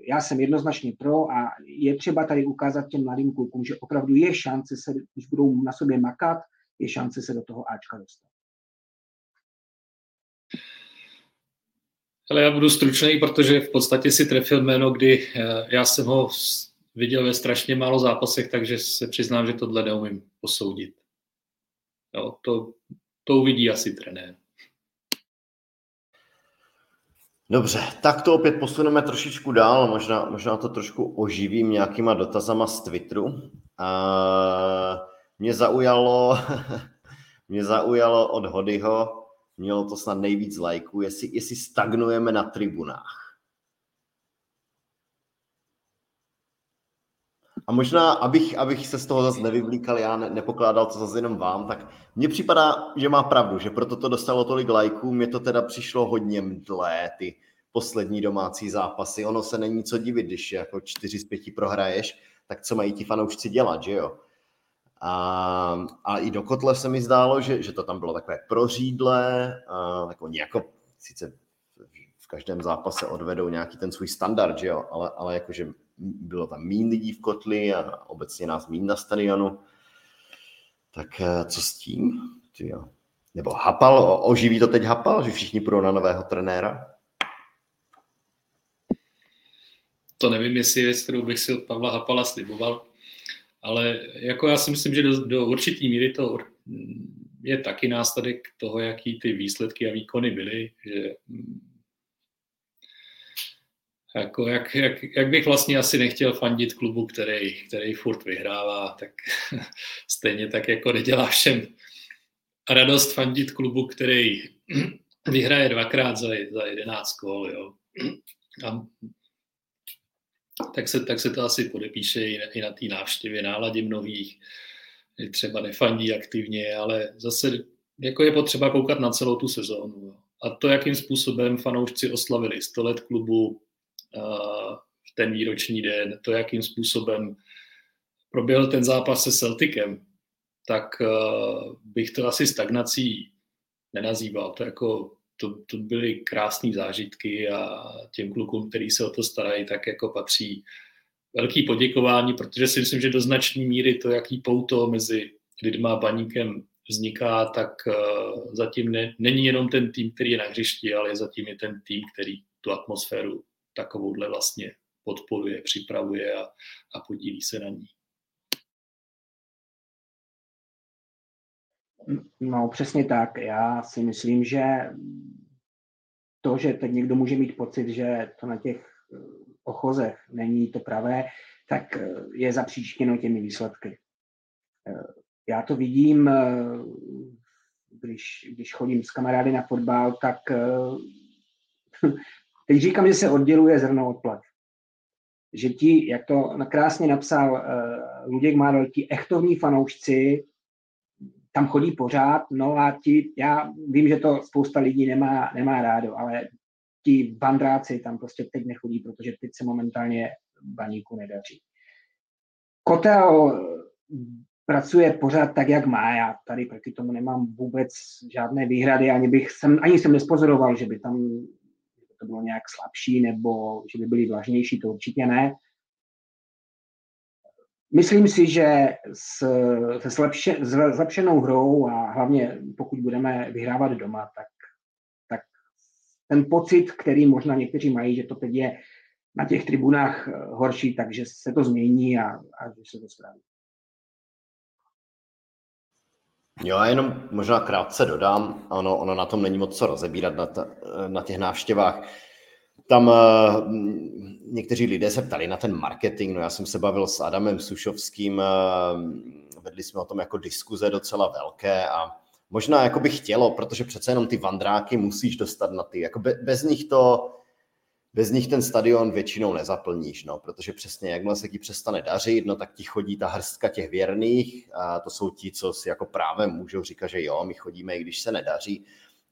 já jsem jednoznačně pro a je třeba tady ukázat těm mladým klukům, že opravdu je šance se, když budou na sobě makat, je šance se do toho Ačka dostat. Ale já budu stručný, protože v podstatě si trefil jméno, kdy eh, já jsem ho viděl ve strašně málo zápasech, takže se přiznám, že tohle neumím posoudit. Jo, to, to uvidí asi trenér. Dobře, tak to opět posuneme trošičku dál, možná, možná to trošku oživím nějakýma dotazama z Twitteru. Uh, mě zaujalo, mě zaujalo od Hodyho, mělo to snad nejvíc lajků, jestli, jestli stagnujeme na tribunách. A možná, abych, abych se z toho zase nevyvlíkal, já ne, nepokládal to zase jenom vám, tak mně připadá, že má pravdu, že proto to dostalo tolik lajků, mně to teda přišlo hodně mdlé, ty poslední domácí zápasy. Ono se není co divit, když jako čtyři z pěti prohraješ, tak co mají ti fanoušci dělat, že jo? A, a i do kotle se mi zdálo, že, že to tam bylo takové prořídlé, a, jako nějako, sice v každém zápase odvedou nějaký ten svůj standard, že jo, ale, ale jakože bylo tam mín lidí v kotli a obecně nás mín na stadionu. Tak eh, co s tím? jo. Nebo Hapal, oživí to teď Hapal, že všichni půjdou na nového trenéra? To nevím, jestli je věc, kterou bych si od Pavla Hapala sliboval ale jako já si myslím, že do, do určitý míry to je taky následek toho, jaký ty výsledky a výkony byly, že jako jak, jak, jak, bych vlastně asi nechtěl fandit klubu, který, který furt vyhrává, tak stejně tak jako nedělá všem radost fandit klubu, který vyhraje dvakrát za, za 11 kol, jo. A, tak se, tak se to asi podepíše i na, i na té návštěvě náladě mnohých, třeba nefandí aktivně, ale zase jako je potřeba koukat na celou tu sezónu. A to, jakým způsobem fanoušci oslavili 100 let klubu, v ten výroční den, to, jakým způsobem proběhl ten zápas se Celticem, tak bych to asi stagnací nenazýval. To, jako, to, to byly krásné zážitky a těm klukům, který se o to starají, tak jako patří velký poděkování, protože si myslím, že do značné míry to, jaký pouto mezi lidma a baníkem vzniká, tak zatím ne, není jenom ten tým, který je na hřišti, ale zatím je ten tým, který tu atmosféru takovouhle vlastně podporuje, připravuje a, a podílí se na ní. No, přesně tak. Já si myslím, že to, že teď někdo může mít pocit, že to na těch eh, ochozech není to pravé, tak eh, je zapříčtěno těmi výsledky. Eh, já to vidím, když, když chodím s kamarády na fotbal, tak Teď říkám, že se odděluje zrno od plev. Že ti, jak to krásně napsal Luděk Mádl, ti echtovní fanoušci tam chodí pořád, no a ti, já vím, že to spousta lidí nemá, nemá rádo, ale ti vandráci tam prostě teď nechodí, protože teď se momentálně baníku nedaří. Kotel pracuje pořád tak, jak má. Já tady proti tomu nemám vůbec žádné výhrady, ani, bych jsem, ani jsem nespozoroval, že by tam to bylo nějak slabší nebo že by byli vlažnější, to určitě ne. Myslím si, že s, se zlepše, zlepšenou hrou a hlavně pokud budeme vyhrávat doma, tak, tak ten pocit, který možná někteří mají, že to teď je na těch tribunách horší, takže se to změní a, a že se to spraví. Jo, a jenom možná krátce dodám, ono, ono na tom není moc co rozebírat na, ta, na těch návštěvách. Tam uh, někteří lidé se ptali na ten marketing, no já jsem se bavil s Adamem Sušovským, uh, vedli jsme o tom jako diskuze docela velké a možná jako by chtělo, protože přece jenom ty vandráky musíš dostat na ty, jako be, bez nich to, bez nich ten stadion většinou nezaplníš, no, protože přesně jakmile se ti přestane dařit, no tak ti chodí ta hrstka těch věrných a to jsou ti, co si jako právě můžou říkat, že jo, my chodíme, i když se nedaří,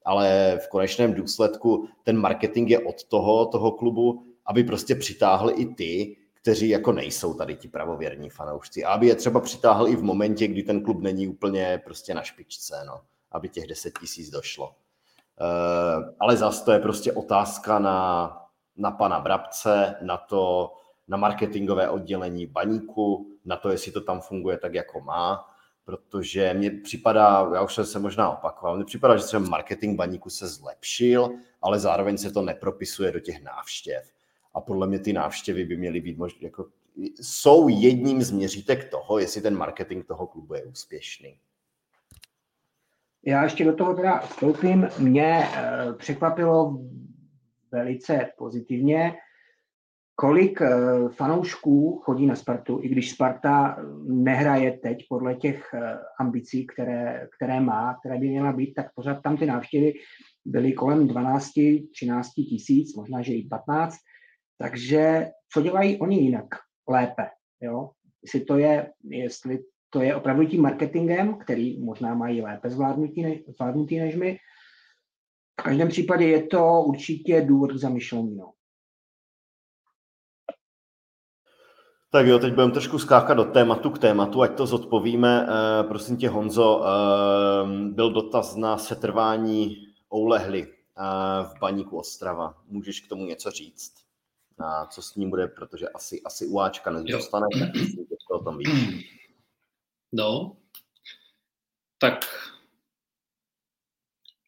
ale v konečném důsledku ten marketing je od toho, toho klubu, aby prostě přitáhli i ty, kteří jako nejsou tady ti pravověrní fanoušci. A aby je třeba přitáhl i v momentě, kdy ten klub není úplně prostě na špičce, no, aby těch 10 tisíc došlo. Uh, ale zase to je prostě otázka na, na pana Brabce, na to, na marketingové oddělení baníku, na to, jestli to tam funguje tak, jako má, protože mně připadá, já už jsem se možná opakoval, mně připadá, že třeba marketing baníku se zlepšil, ale zároveň se to nepropisuje do těch návštěv. A podle mě ty návštěvy by měly být možná, jako, jsou jedním z měřítek toho, jestli ten marketing toho klubu je úspěšný. Já ještě do toho teda vstoupím. Mě eh, překvapilo velice pozitivně, kolik eh, fanoušků chodí na Spartu, i když Sparta nehraje teď podle těch eh, ambicí, které, které má, které by měla být, tak pořád tam ty návštěvy byly kolem 12, 13 tisíc, možná, že i 15. Takže co dělají oni jinak lépe? Jo? Jestli to je, jestli to je opravdu tím marketingem, který možná mají lépe zvládnutý, zvládnutý než my. V každém případě je to určitě důvod k zamyšlení. No. Tak jo, teď budeme trošku skákat do tématu k tématu, ať to zodpovíme. E, prosím tě, Honzo, e, byl dotaz na setrvání Oulehly e, v Baníku Ostrava. Můžeš k tomu něco říct? A co s ním bude, protože asi, asi u Ačka nezůstane, tak myslím, že to o tom víš. No, tak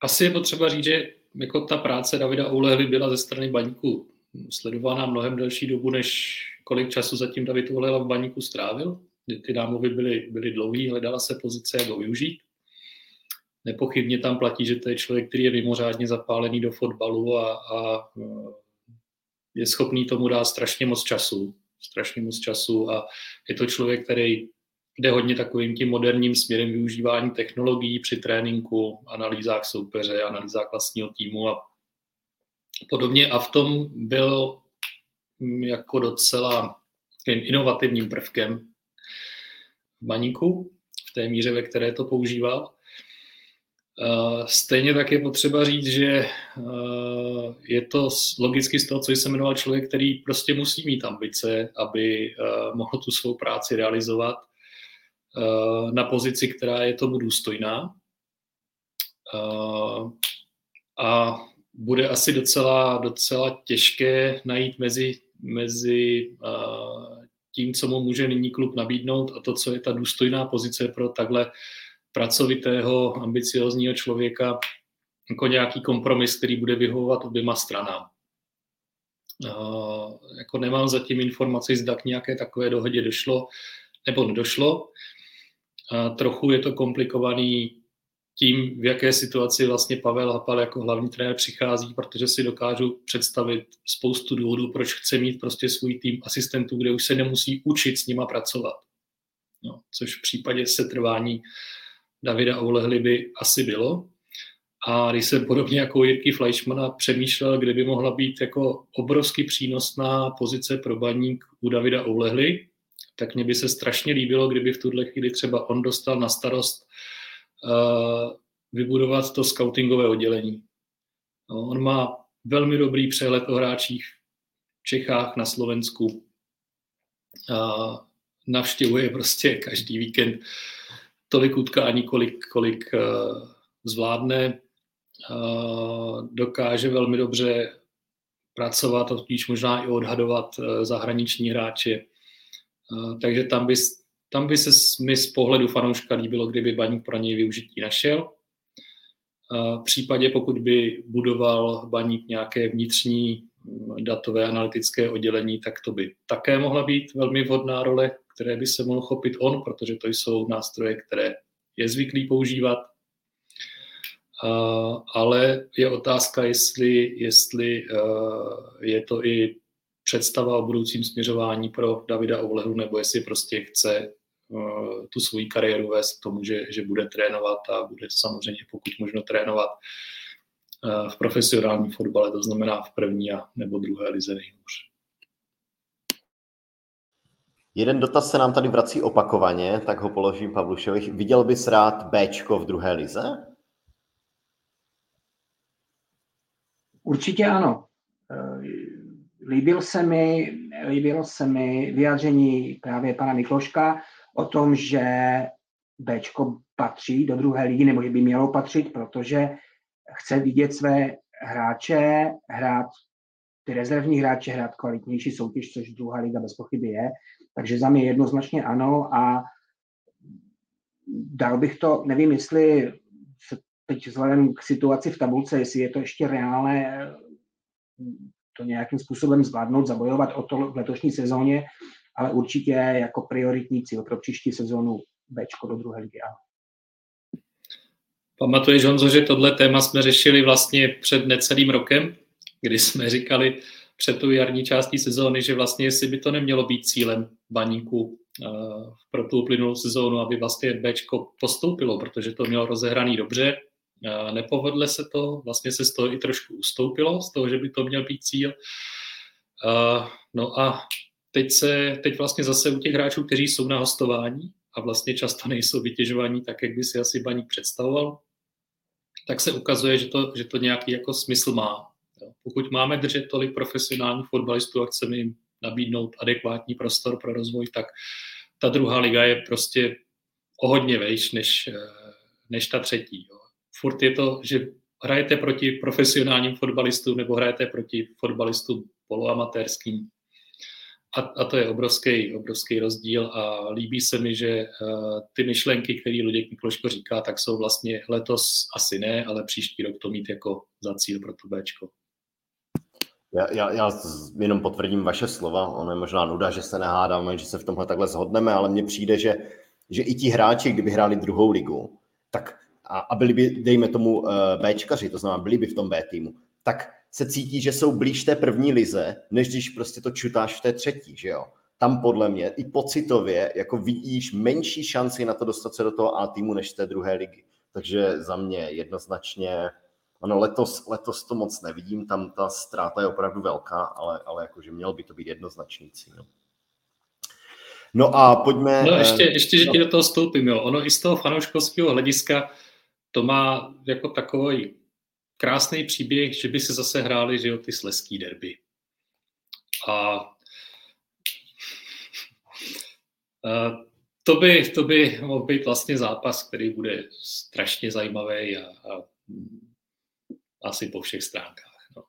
asi je potřeba říct, že jako ta práce Davida Oulehly byla ze strany Baníku sledovaná mnohem delší dobu, než kolik času zatím David Volela v baníku strávil. Ty námovy byly, byly dlouhý, hledala se pozice, jak ho využít. Nepochybně tam platí, že to je člověk, který je mimořádně zapálený do fotbalu a, a je schopný tomu dát strašně moc času, strašně moc času a je to člověk, který jde hodně takovým tím moderním směrem využívání technologií při tréninku, analýzách soupeře, analýzách vlastního týmu a podobně. A v tom byl jako docela inovativním prvkem v baníku, v té míře, ve které to používal. Stejně tak je potřeba říct, že je to logicky z toho, co jsem jmenoval člověk, který prostě musí mít ambice, aby mohl tu svou práci realizovat na pozici, která je tomu důstojná. A bude asi docela, docela těžké najít mezi, mezi tím, co mu může nyní klub nabídnout a to, co je ta důstojná pozice pro takhle pracovitého, ambiciozního člověka, jako nějaký kompromis, který bude vyhovovat oběma stranám. Uh, jako nemám zatím informaci, zda k nějaké takové dohodě došlo nebo nedošlo. Uh, trochu je to komplikovaný tím, v jaké situaci vlastně Pavel Hapal jako hlavní trenér přichází, protože si dokážu představit spoustu důvodů, proč chce mít prostě svůj tým asistentů, kde už se nemusí učit s nima pracovat. No, což v případě setrvání Davida Oulehly by asi bylo. A když jsem podobně jako Jirky Fleischmana přemýšlel, kde by mohla být jako obrovsky přínosná pozice pro baník u Davida Oulehly, tak mně by se strašně líbilo, kdyby v tuhle chvíli třeba on dostal na starost vybudovat to scoutingové oddělení. No, on má velmi dobrý přehled o hráčích v Čechách, na Slovensku. Navštěvuje prostě každý víkend tolik utkání, kolik, kolik uh, zvládne. Dokáže velmi dobře pracovat, a možná i odhadovat uh, zahraniční hráče. Uh, takže tam by, tam by se mi z pohledu fanouška líbilo, kdyby Baník pro něj využití našel. V případě, pokud by budoval Baník nějaké vnitřní mm, datové analytické oddělení, tak to by také mohla být velmi vhodná role které by se mohl chopit on, protože to jsou nástroje, které je zvyklý používat. Ale je otázka, jestli, jestli uh, je to i představa o budoucím směřování pro Davida Oulehlu, nebo jestli prostě chce tu svoji kariéru vést k tomu, že, že bude trénovat a bude samozřejmě pokud možno trénovat v profesionálním fotbale, to znamená v první a nebo druhé lize nejhůř. Jeden dotaz se nám tady vrací opakovaně, tak ho položím Pavlušovi. Viděl bys rád Bčko v druhé lize? Určitě ano. Líbil se mi, líbilo se mi vyjádření právě pana Mikloška o tom, že Bčko patří do druhé ligy, nebo že by mělo patřit, protože chce vidět své hráče hrát, ty rezervní hráče hrát kvalitnější soutěž, což druhá liga bez pochyby je. Takže za mě jednoznačně ano a dal bych to, nevím, jestli teď vzhledem k situaci v tabulce, jestli je to ještě reálné to nějakým způsobem zvládnout, zabojovat o to v letošní sezóně, ale určitě jako prioritní cíl pro příští sezónu Bčko do druhé ligy. Pamatuješ, Honzo, že tohle téma jsme řešili vlastně před necelým rokem, kdy jsme říkali, před tou jarní částí sezóny, že vlastně jestli by to nemělo být cílem baníku uh, pro tu uplynulou sezónu, aby vlastně Bčko postoupilo, protože to mělo rozehraný dobře, uh, nepovedle se to, vlastně se z toho i trošku ustoupilo, z toho, že by to měl být cíl. Uh, no a teď, se, teď vlastně zase u těch hráčů, kteří jsou na hostování a vlastně často nejsou vytěžovaní tak, jak by si asi baník představoval, tak se ukazuje, že to, že to nějaký jako smysl má. Pokud máme držet tolik profesionálních fotbalistů a chceme jim nabídnout adekvátní prostor pro rozvoj, tak ta druhá liga je prostě o hodně vejš než, než ta třetí. Jo. Furt je to, že hrajete proti profesionálním fotbalistům nebo hrajete proti fotbalistům poloamatérským. A, a to je obrovský, obrovský rozdíl a líbí se mi, že uh, ty myšlenky, které Luděk Mikloško říká, tak jsou vlastně letos asi ne, ale příští rok to mít jako za cíl pro to Bčko. Já, já, já jenom potvrdím vaše slova. Ono je možná nuda, že se nehádáme, že se v tomhle takhle zhodneme, ale mně přijde, že, že i ti hráči, kdyby hráli druhou ligu, tak a, a byli by, dejme tomu, uh, Bčkaři, to znamená, byli by v tom B týmu, tak se cítí, že jsou blíž té první lize, než když prostě to čutáš v té třetí, že jo. Tam podle mě i pocitově jako vidíš menší šanci na to dostat se do toho A týmu než té druhé ligy. Takže za mě jednoznačně, ano, letos, letos to moc nevidím, tam ta ztráta je opravdu velká, ale, ale jakože měl by to být jednoznačný cíl. No a pojďme... No ještě, eh, ještě že ti do toho stoupím, jo. Ono i z toho fanouškovského hlediska to má jako takový krásný příběh, že by se zase hráli, že jo, ty sleský derby. A to by, to by mohl být vlastně zápas, který bude strašně zajímavý a, a asi po všech stránkách. No.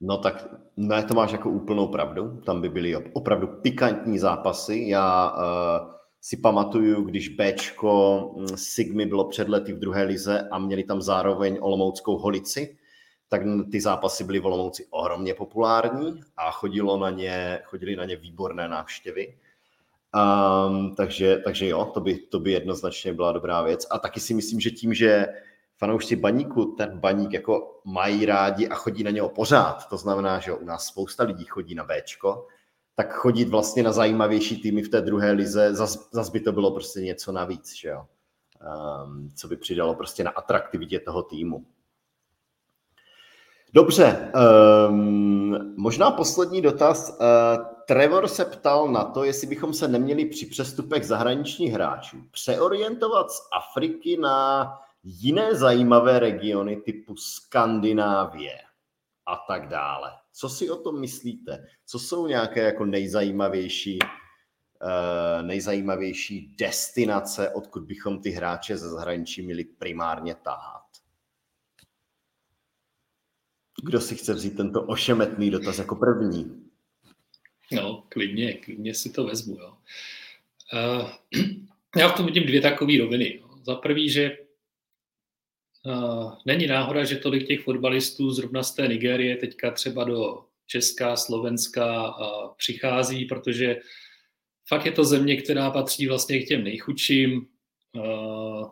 no tak ne, to máš jako úplnou pravdu. Tam by byly opravdu pikantní zápasy. Já uh, si pamatuju, když Bčko mm, Sigmy bylo před lety v druhé lize a měli tam zároveň Olomouckou holici, tak ty zápasy byly v Olomouci ohromně populární a chodilo na ně, chodili na ně výborné návštěvy. Um, takže, takže jo, to by, to by jednoznačně byla dobrá věc. A taky si myslím, že tím, že fanoušci baníku ten baník jako mají rádi a chodí na něho pořád, to znamená, že u nás spousta lidí chodí na Bčko, tak chodit vlastně na zajímavější týmy v té druhé lize, zas, zas by to bylo prostě něco navíc, že jo? Um, co by přidalo prostě na atraktivitě toho týmu. Dobře, um, možná poslední dotaz. Uh, Trevor se ptal na to, jestli bychom se neměli při přestupech zahraničních hráčů přeorientovat z Afriky na jiné zajímavé regiony typu Skandinávie a tak dále. Co si o tom myslíte? Co jsou nějaké jako nejzajímavější, uh, nejzajímavější destinace, odkud bychom ty hráče ze zahraničí měli primárně tahat? Kdo si chce vzít tento ošemetný dotaz jako první? No, klidně, klidně si to vezmu. Jo. Uh, já v tom vidím dvě takové roviny. Za prvý, že není náhoda, že tolik těch fotbalistů zrovna z té Nigérie teďka třeba do Česká, Slovenska uh, přichází, protože fakt je to země, která patří vlastně k těm nejchudším. Uh,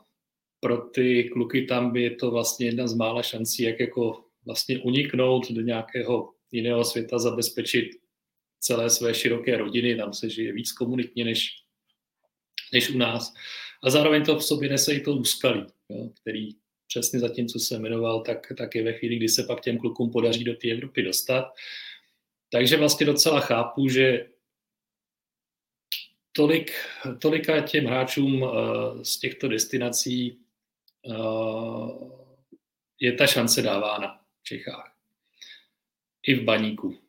pro ty kluky tam by je to vlastně jedna z mála šancí, jak jako vlastně uniknout do nějakého jiného světa, zabezpečit celé své široké rodiny, tam se žije víc komunitně než, než u nás. A zároveň to v sobě nese i to úskalí, který přesně za tím, co jsem jmenoval, tak, tak je ve chvíli, kdy se pak těm klukům podaří do té Evropy dostat. Takže vlastně docela chápu, že tolik, tolika těm hráčům uh, z těchto destinací uh, je ta šance dávána v Čechách. I v baníku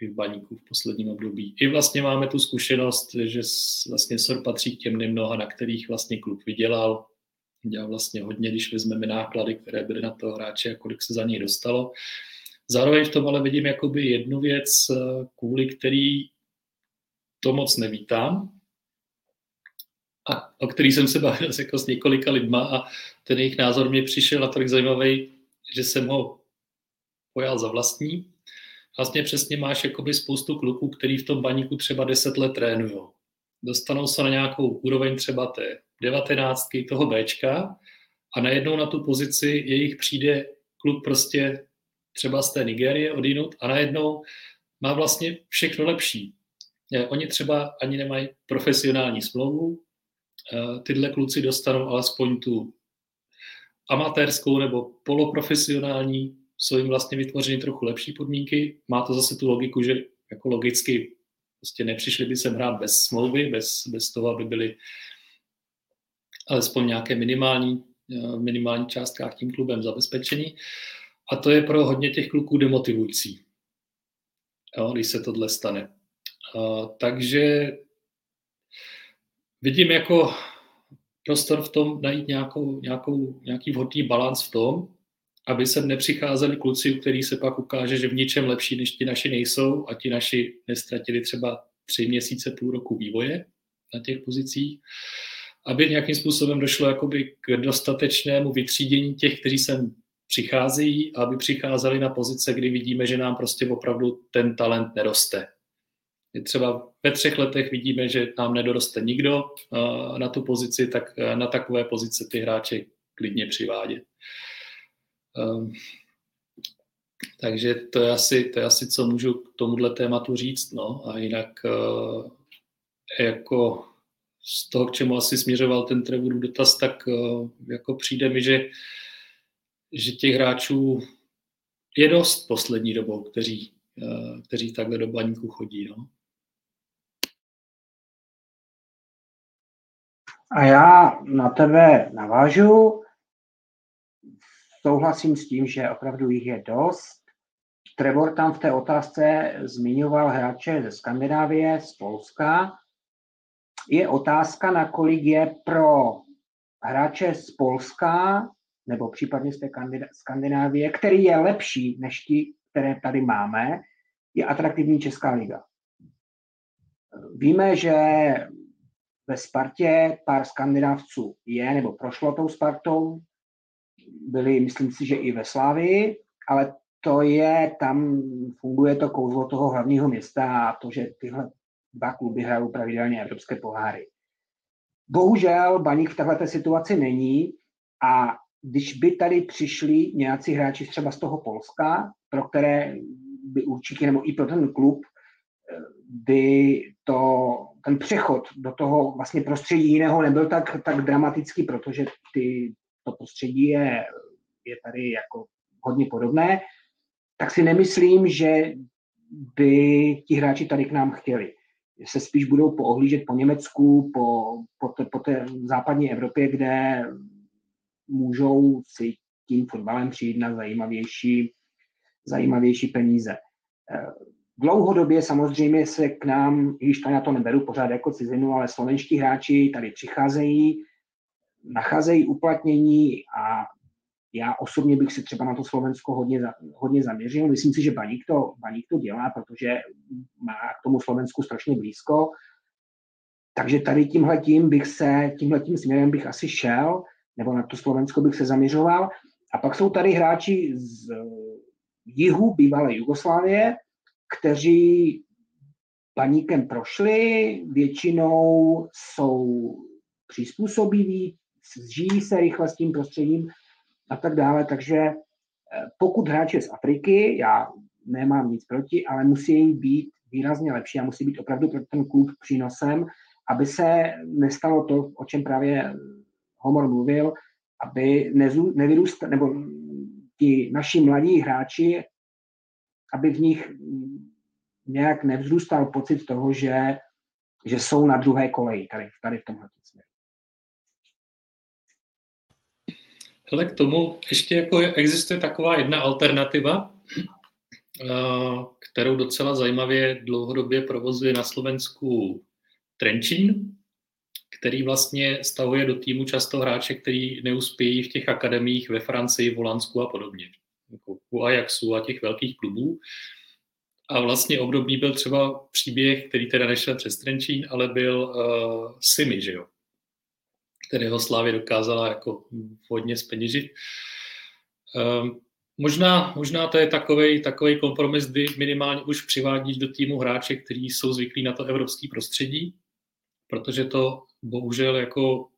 i v baníku v posledním období. I vlastně máme tu zkušenost, že vlastně SOR patří k těm nemnoha, na kterých vlastně klub vydělal. Dělal vlastně hodně, když vezmeme náklady, které byly na toho hráče a kolik se za něj dostalo. Zároveň v tom ale vidím jakoby jednu věc, kvůli který to moc nevítám, a o který jsem se bavil jako s několika lidma a ten jejich názor mě přišel natolik zajímavý, že jsem ho pojal za vlastní vlastně přesně máš jakoby spoustu kluků, který v tom baníku třeba 10 let trénují. Dostanou se na nějakou úroveň třeba té 19 toho Bčka a najednou na tu pozici jejich přijde kluk prostě třeba z té Nigérie odinut a najednou má vlastně všechno lepší. Oni třeba ani nemají profesionální smlouvu, eh, tyhle kluci dostanou alespoň tu amatérskou nebo poloprofesionální jsou jim vlastně vytvořeny trochu lepší podmínky. Má to zase tu logiku, že jako logicky prostě nepřišli by sem hrát bez smlouvy, bez, bez toho, aby byli alespoň nějaké minimální, eh, minimální částkách tím klubem zabezpečení. A to je pro hodně těch kluků demotivující, jo, když se tohle stane. A, takže vidím jako prostor v tom najít nějakou, nějakou, nějaký vhodný balans v tom, aby sem nepřicházeli kluci, u kterých se pak ukáže, že v ničem lepší než ti naši nejsou a ti naši nestratili třeba tři měsíce, půl roku vývoje na těch pozicích, aby nějakým způsobem došlo jakoby k dostatečnému vytřídění těch, kteří sem přicházejí, aby přicházeli na pozice, kdy vidíme, že nám prostě opravdu ten talent neroste. Třeba ve třech letech vidíme, že nám nedoroste nikdo na tu pozici, tak na takové pozice ty hráče klidně přivádět. Ehm, Takže to je asi, to je asi co můžu k tomuhle tématu říct. No. A jinak eh, jako z toho, k čemu asi směřoval ten Trevor dotaz, tak eh, jako přijde mi, že, že těch hráčů je dost poslední dobou, kteří, eh, kteří takhle do baníku chodí. No. A já na tebe navážu. Souhlasím s tím, že opravdu jich je dost. Trevor tam v té otázce zmiňoval hráče ze Skandinávie, z Polska. Je otázka, nakolik je pro hráče z Polska nebo případně z té Skandinávie, který je lepší než ti, které tady máme, je atraktivní Česká liga. Víme, že ve Spartě pár skandinávců je, nebo prošlo tou Spartou, byli, myslím si, že i ve Slávii, ale to je, tam funguje to kouzlo toho hlavního města a to, že tyhle dva kluby hrajou pravidelně evropské poháry. Bohužel Baník v této situaci není a když by tady přišli nějací hráči třeba z toho Polska, pro které by určitě, nebo i pro ten klub, by to, ten přechod do toho vlastně prostředí jiného nebyl tak, tak dramatický, protože ty, to prostředí je, je tady jako hodně podobné, tak si nemyslím, že by ti hráči tady k nám chtěli. Se spíš budou poohlížet po Německu, po, po, té, po té západní Evropě, kde můžou si tím fotbalem přijít na zajímavější, zajímavější peníze. Dlouhodobě samozřejmě se k nám, když to na to neberu pořád jako cizinu, ale slovenští hráči tady přicházejí, nacházejí uplatnění a já osobně bych se třeba na to Slovensko hodně, hodně zaměřil. Myslím si, že Baník to, Baník to dělá, protože má k tomu Slovensku strašně blízko. Takže tady tímhletím bych se, tímhletím směrem bych asi šel, nebo na to Slovensko bych se zaměřoval. A pak jsou tady hráči z jihu bývalé Jugoslávie, kteří paníkem prošli, většinou jsou přizpůsobiví, žijí se rychle s tím prostředím a tak dále. Takže eh, pokud hráč z Afriky, já nemám nic proti, ale musí být výrazně lepší a musí být opravdu pro ten klub přínosem, aby se nestalo to, o čem právě Homor mluvil, aby nevyrůst, nebo ti naši mladí hráči aby v nich nějak nevzrůstal pocit toho, že, že jsou na druhé koleji tady, tady v tomhle směru. Ale k tomu ještě jako existuje taková jedna alternativa, kterou docela zajímavě dlouhodobě provozuje na Slovensku Trenčín, který vlastně stahuje do týmu často hráče, který neuspějí v těch akademiích ve Francii, v Holandsku a podobně jako u Ajaxu a těch velkých klubů. A vlastně obdobný byl třeba příběh, který teda nešel přes Trenčín, ale byl uh, Simi, že jo? Kterého Slávě dokázala jako hodně speněžit. Um, možná, možná to je takový takový kompromis, kdy minimálně už přivádíš do týmu hráče, kteří jsou zvyklí na to evropské prostředí, protože to bohužel jako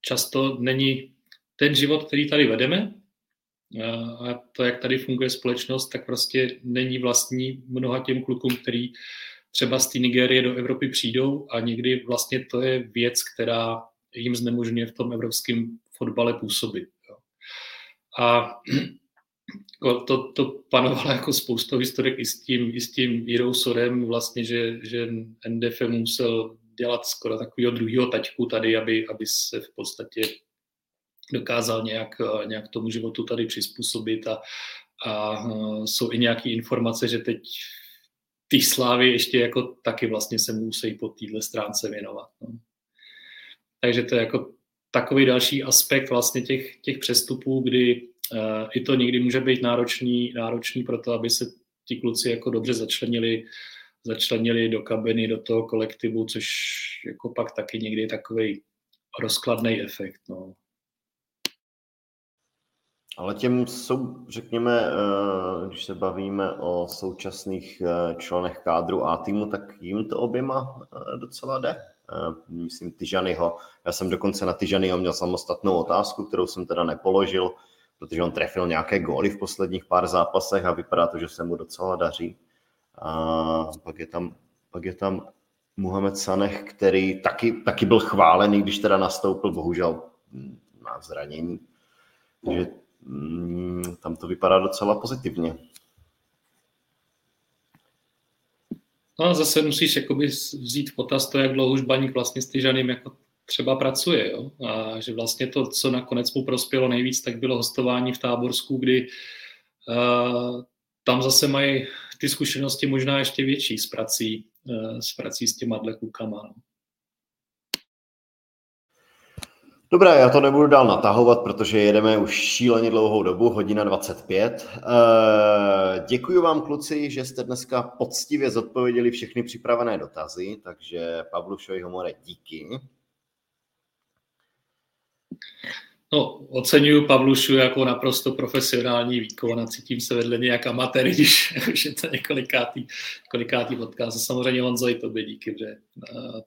často není ten život, který tady vedeme, a to, jak tady funguje společnost, tak prostě není vlastní mnoha těm klukům, který třeba z té Nigérie do Evropy přijdou a někdy vlastně to je věc, která jim znemožňuje v tom evropském fotbale působit. Jo. A to, to panovalo jako spoustu historik i s tím, i s tím Jirou Sorem, vlastně, že, že NDF musel dělat skoro takového druhého taťku tady, aby, aby se v podstatě dokázal nějak, nějak tomu životu tady přizpůsobit a, a eh, jsou i nějaké informace, že teď ty slávy ještě jako taky vlastně se musí po téhle stránce věnovat. No. Takže to je jako takový další aspekt vlastně těch, těch přestupů, kdy uh, i to někdy může být náročný, náročný pro to, aby se ti kluci jako dobře začlenili, začlenili do kabiny, do toho kolektivu, což jako pak taky někdy je takový rozkladný efekt. No. Ale těm jsou, řekněme, eh, když se bavíme o současných eh, členech kádru A týmu, tak jim to oběma docela jde. Myslím Tyžanyho. Já jsem dokonce na Tyžanyho měl samostatnou otázku, kterou jsem teda nepoložil, protože on trefil nějaké góly v posledních pár zápasech a vypadá to, že se mu docela daří. A pak je tam, pak je tam Muhammed Sanech, který taky, taky byl chválený, když teda nastoupil, bohužel má zranění. Takže mm, tam to vypadá docela pozitivně. No a zase musíš jakoby vzít v potaz to, jak dlouho už Baník vlastně s Tyžaným jako třeba pracuje. Jo? A že vlastně to, co nakonec mu prospělo nejvíc, tak bylo hostování v Táborsku, kdy uh, tam zase mají ty zkušenosti možná ještě větší s prací, uh, s prací s těma klukama. No. Dobré, já to nebudu dál natahovat, protože jedeme už šíleně dlouhou dobu, hodina 25. Eh, děkuji vám, kluci, že jste dneska poctivě zodpověděli všechny připravené dotazy, takže Pavlu Šojhomore, díky. No, oceňuju Pavlušu jako naprosto profesionální výkon a cítím se vedle něj jak amatér, když je to několikátý, několikátý podcast. Samozřejmě Honzo i tobě díky, že eh,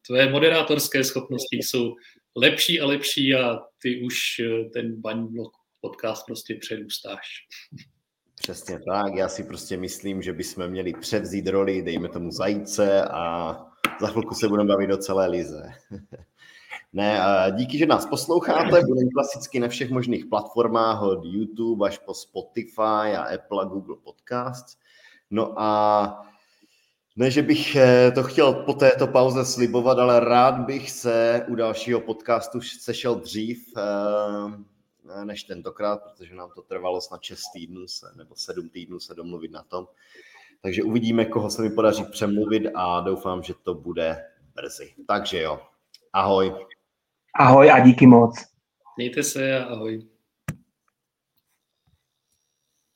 tvé moderátorské schopnosti jsou lepší a lepší a ty už eh, ten baň blok podcast prostě předůstáš. Přesně tak, já si prostě myslím, že bychom měli převzít roli, dejme tomu zajíce a za chvilku se budeme bavit o celé lize. ne, díky, že nás posloucháte, budeme klasicky na všech možných platformách, od YouTube až po Spotify a Apple a Google Podcast. No a ne, že bych eh, to chtěl po této pauze slibovat, ale rád bych se u dalšího podcastu sešel dřív eh, než tentokrát, protože nám to trvalo snad 6 týdnů se, nebo 7 týdnů se domluvit na tom. Takže uvidíme, koho se mi podaří přemluvit a doufám, že to bude brzy. Takže jo, ahoj. Ahoj a díky moc. Mějte se a ahoj.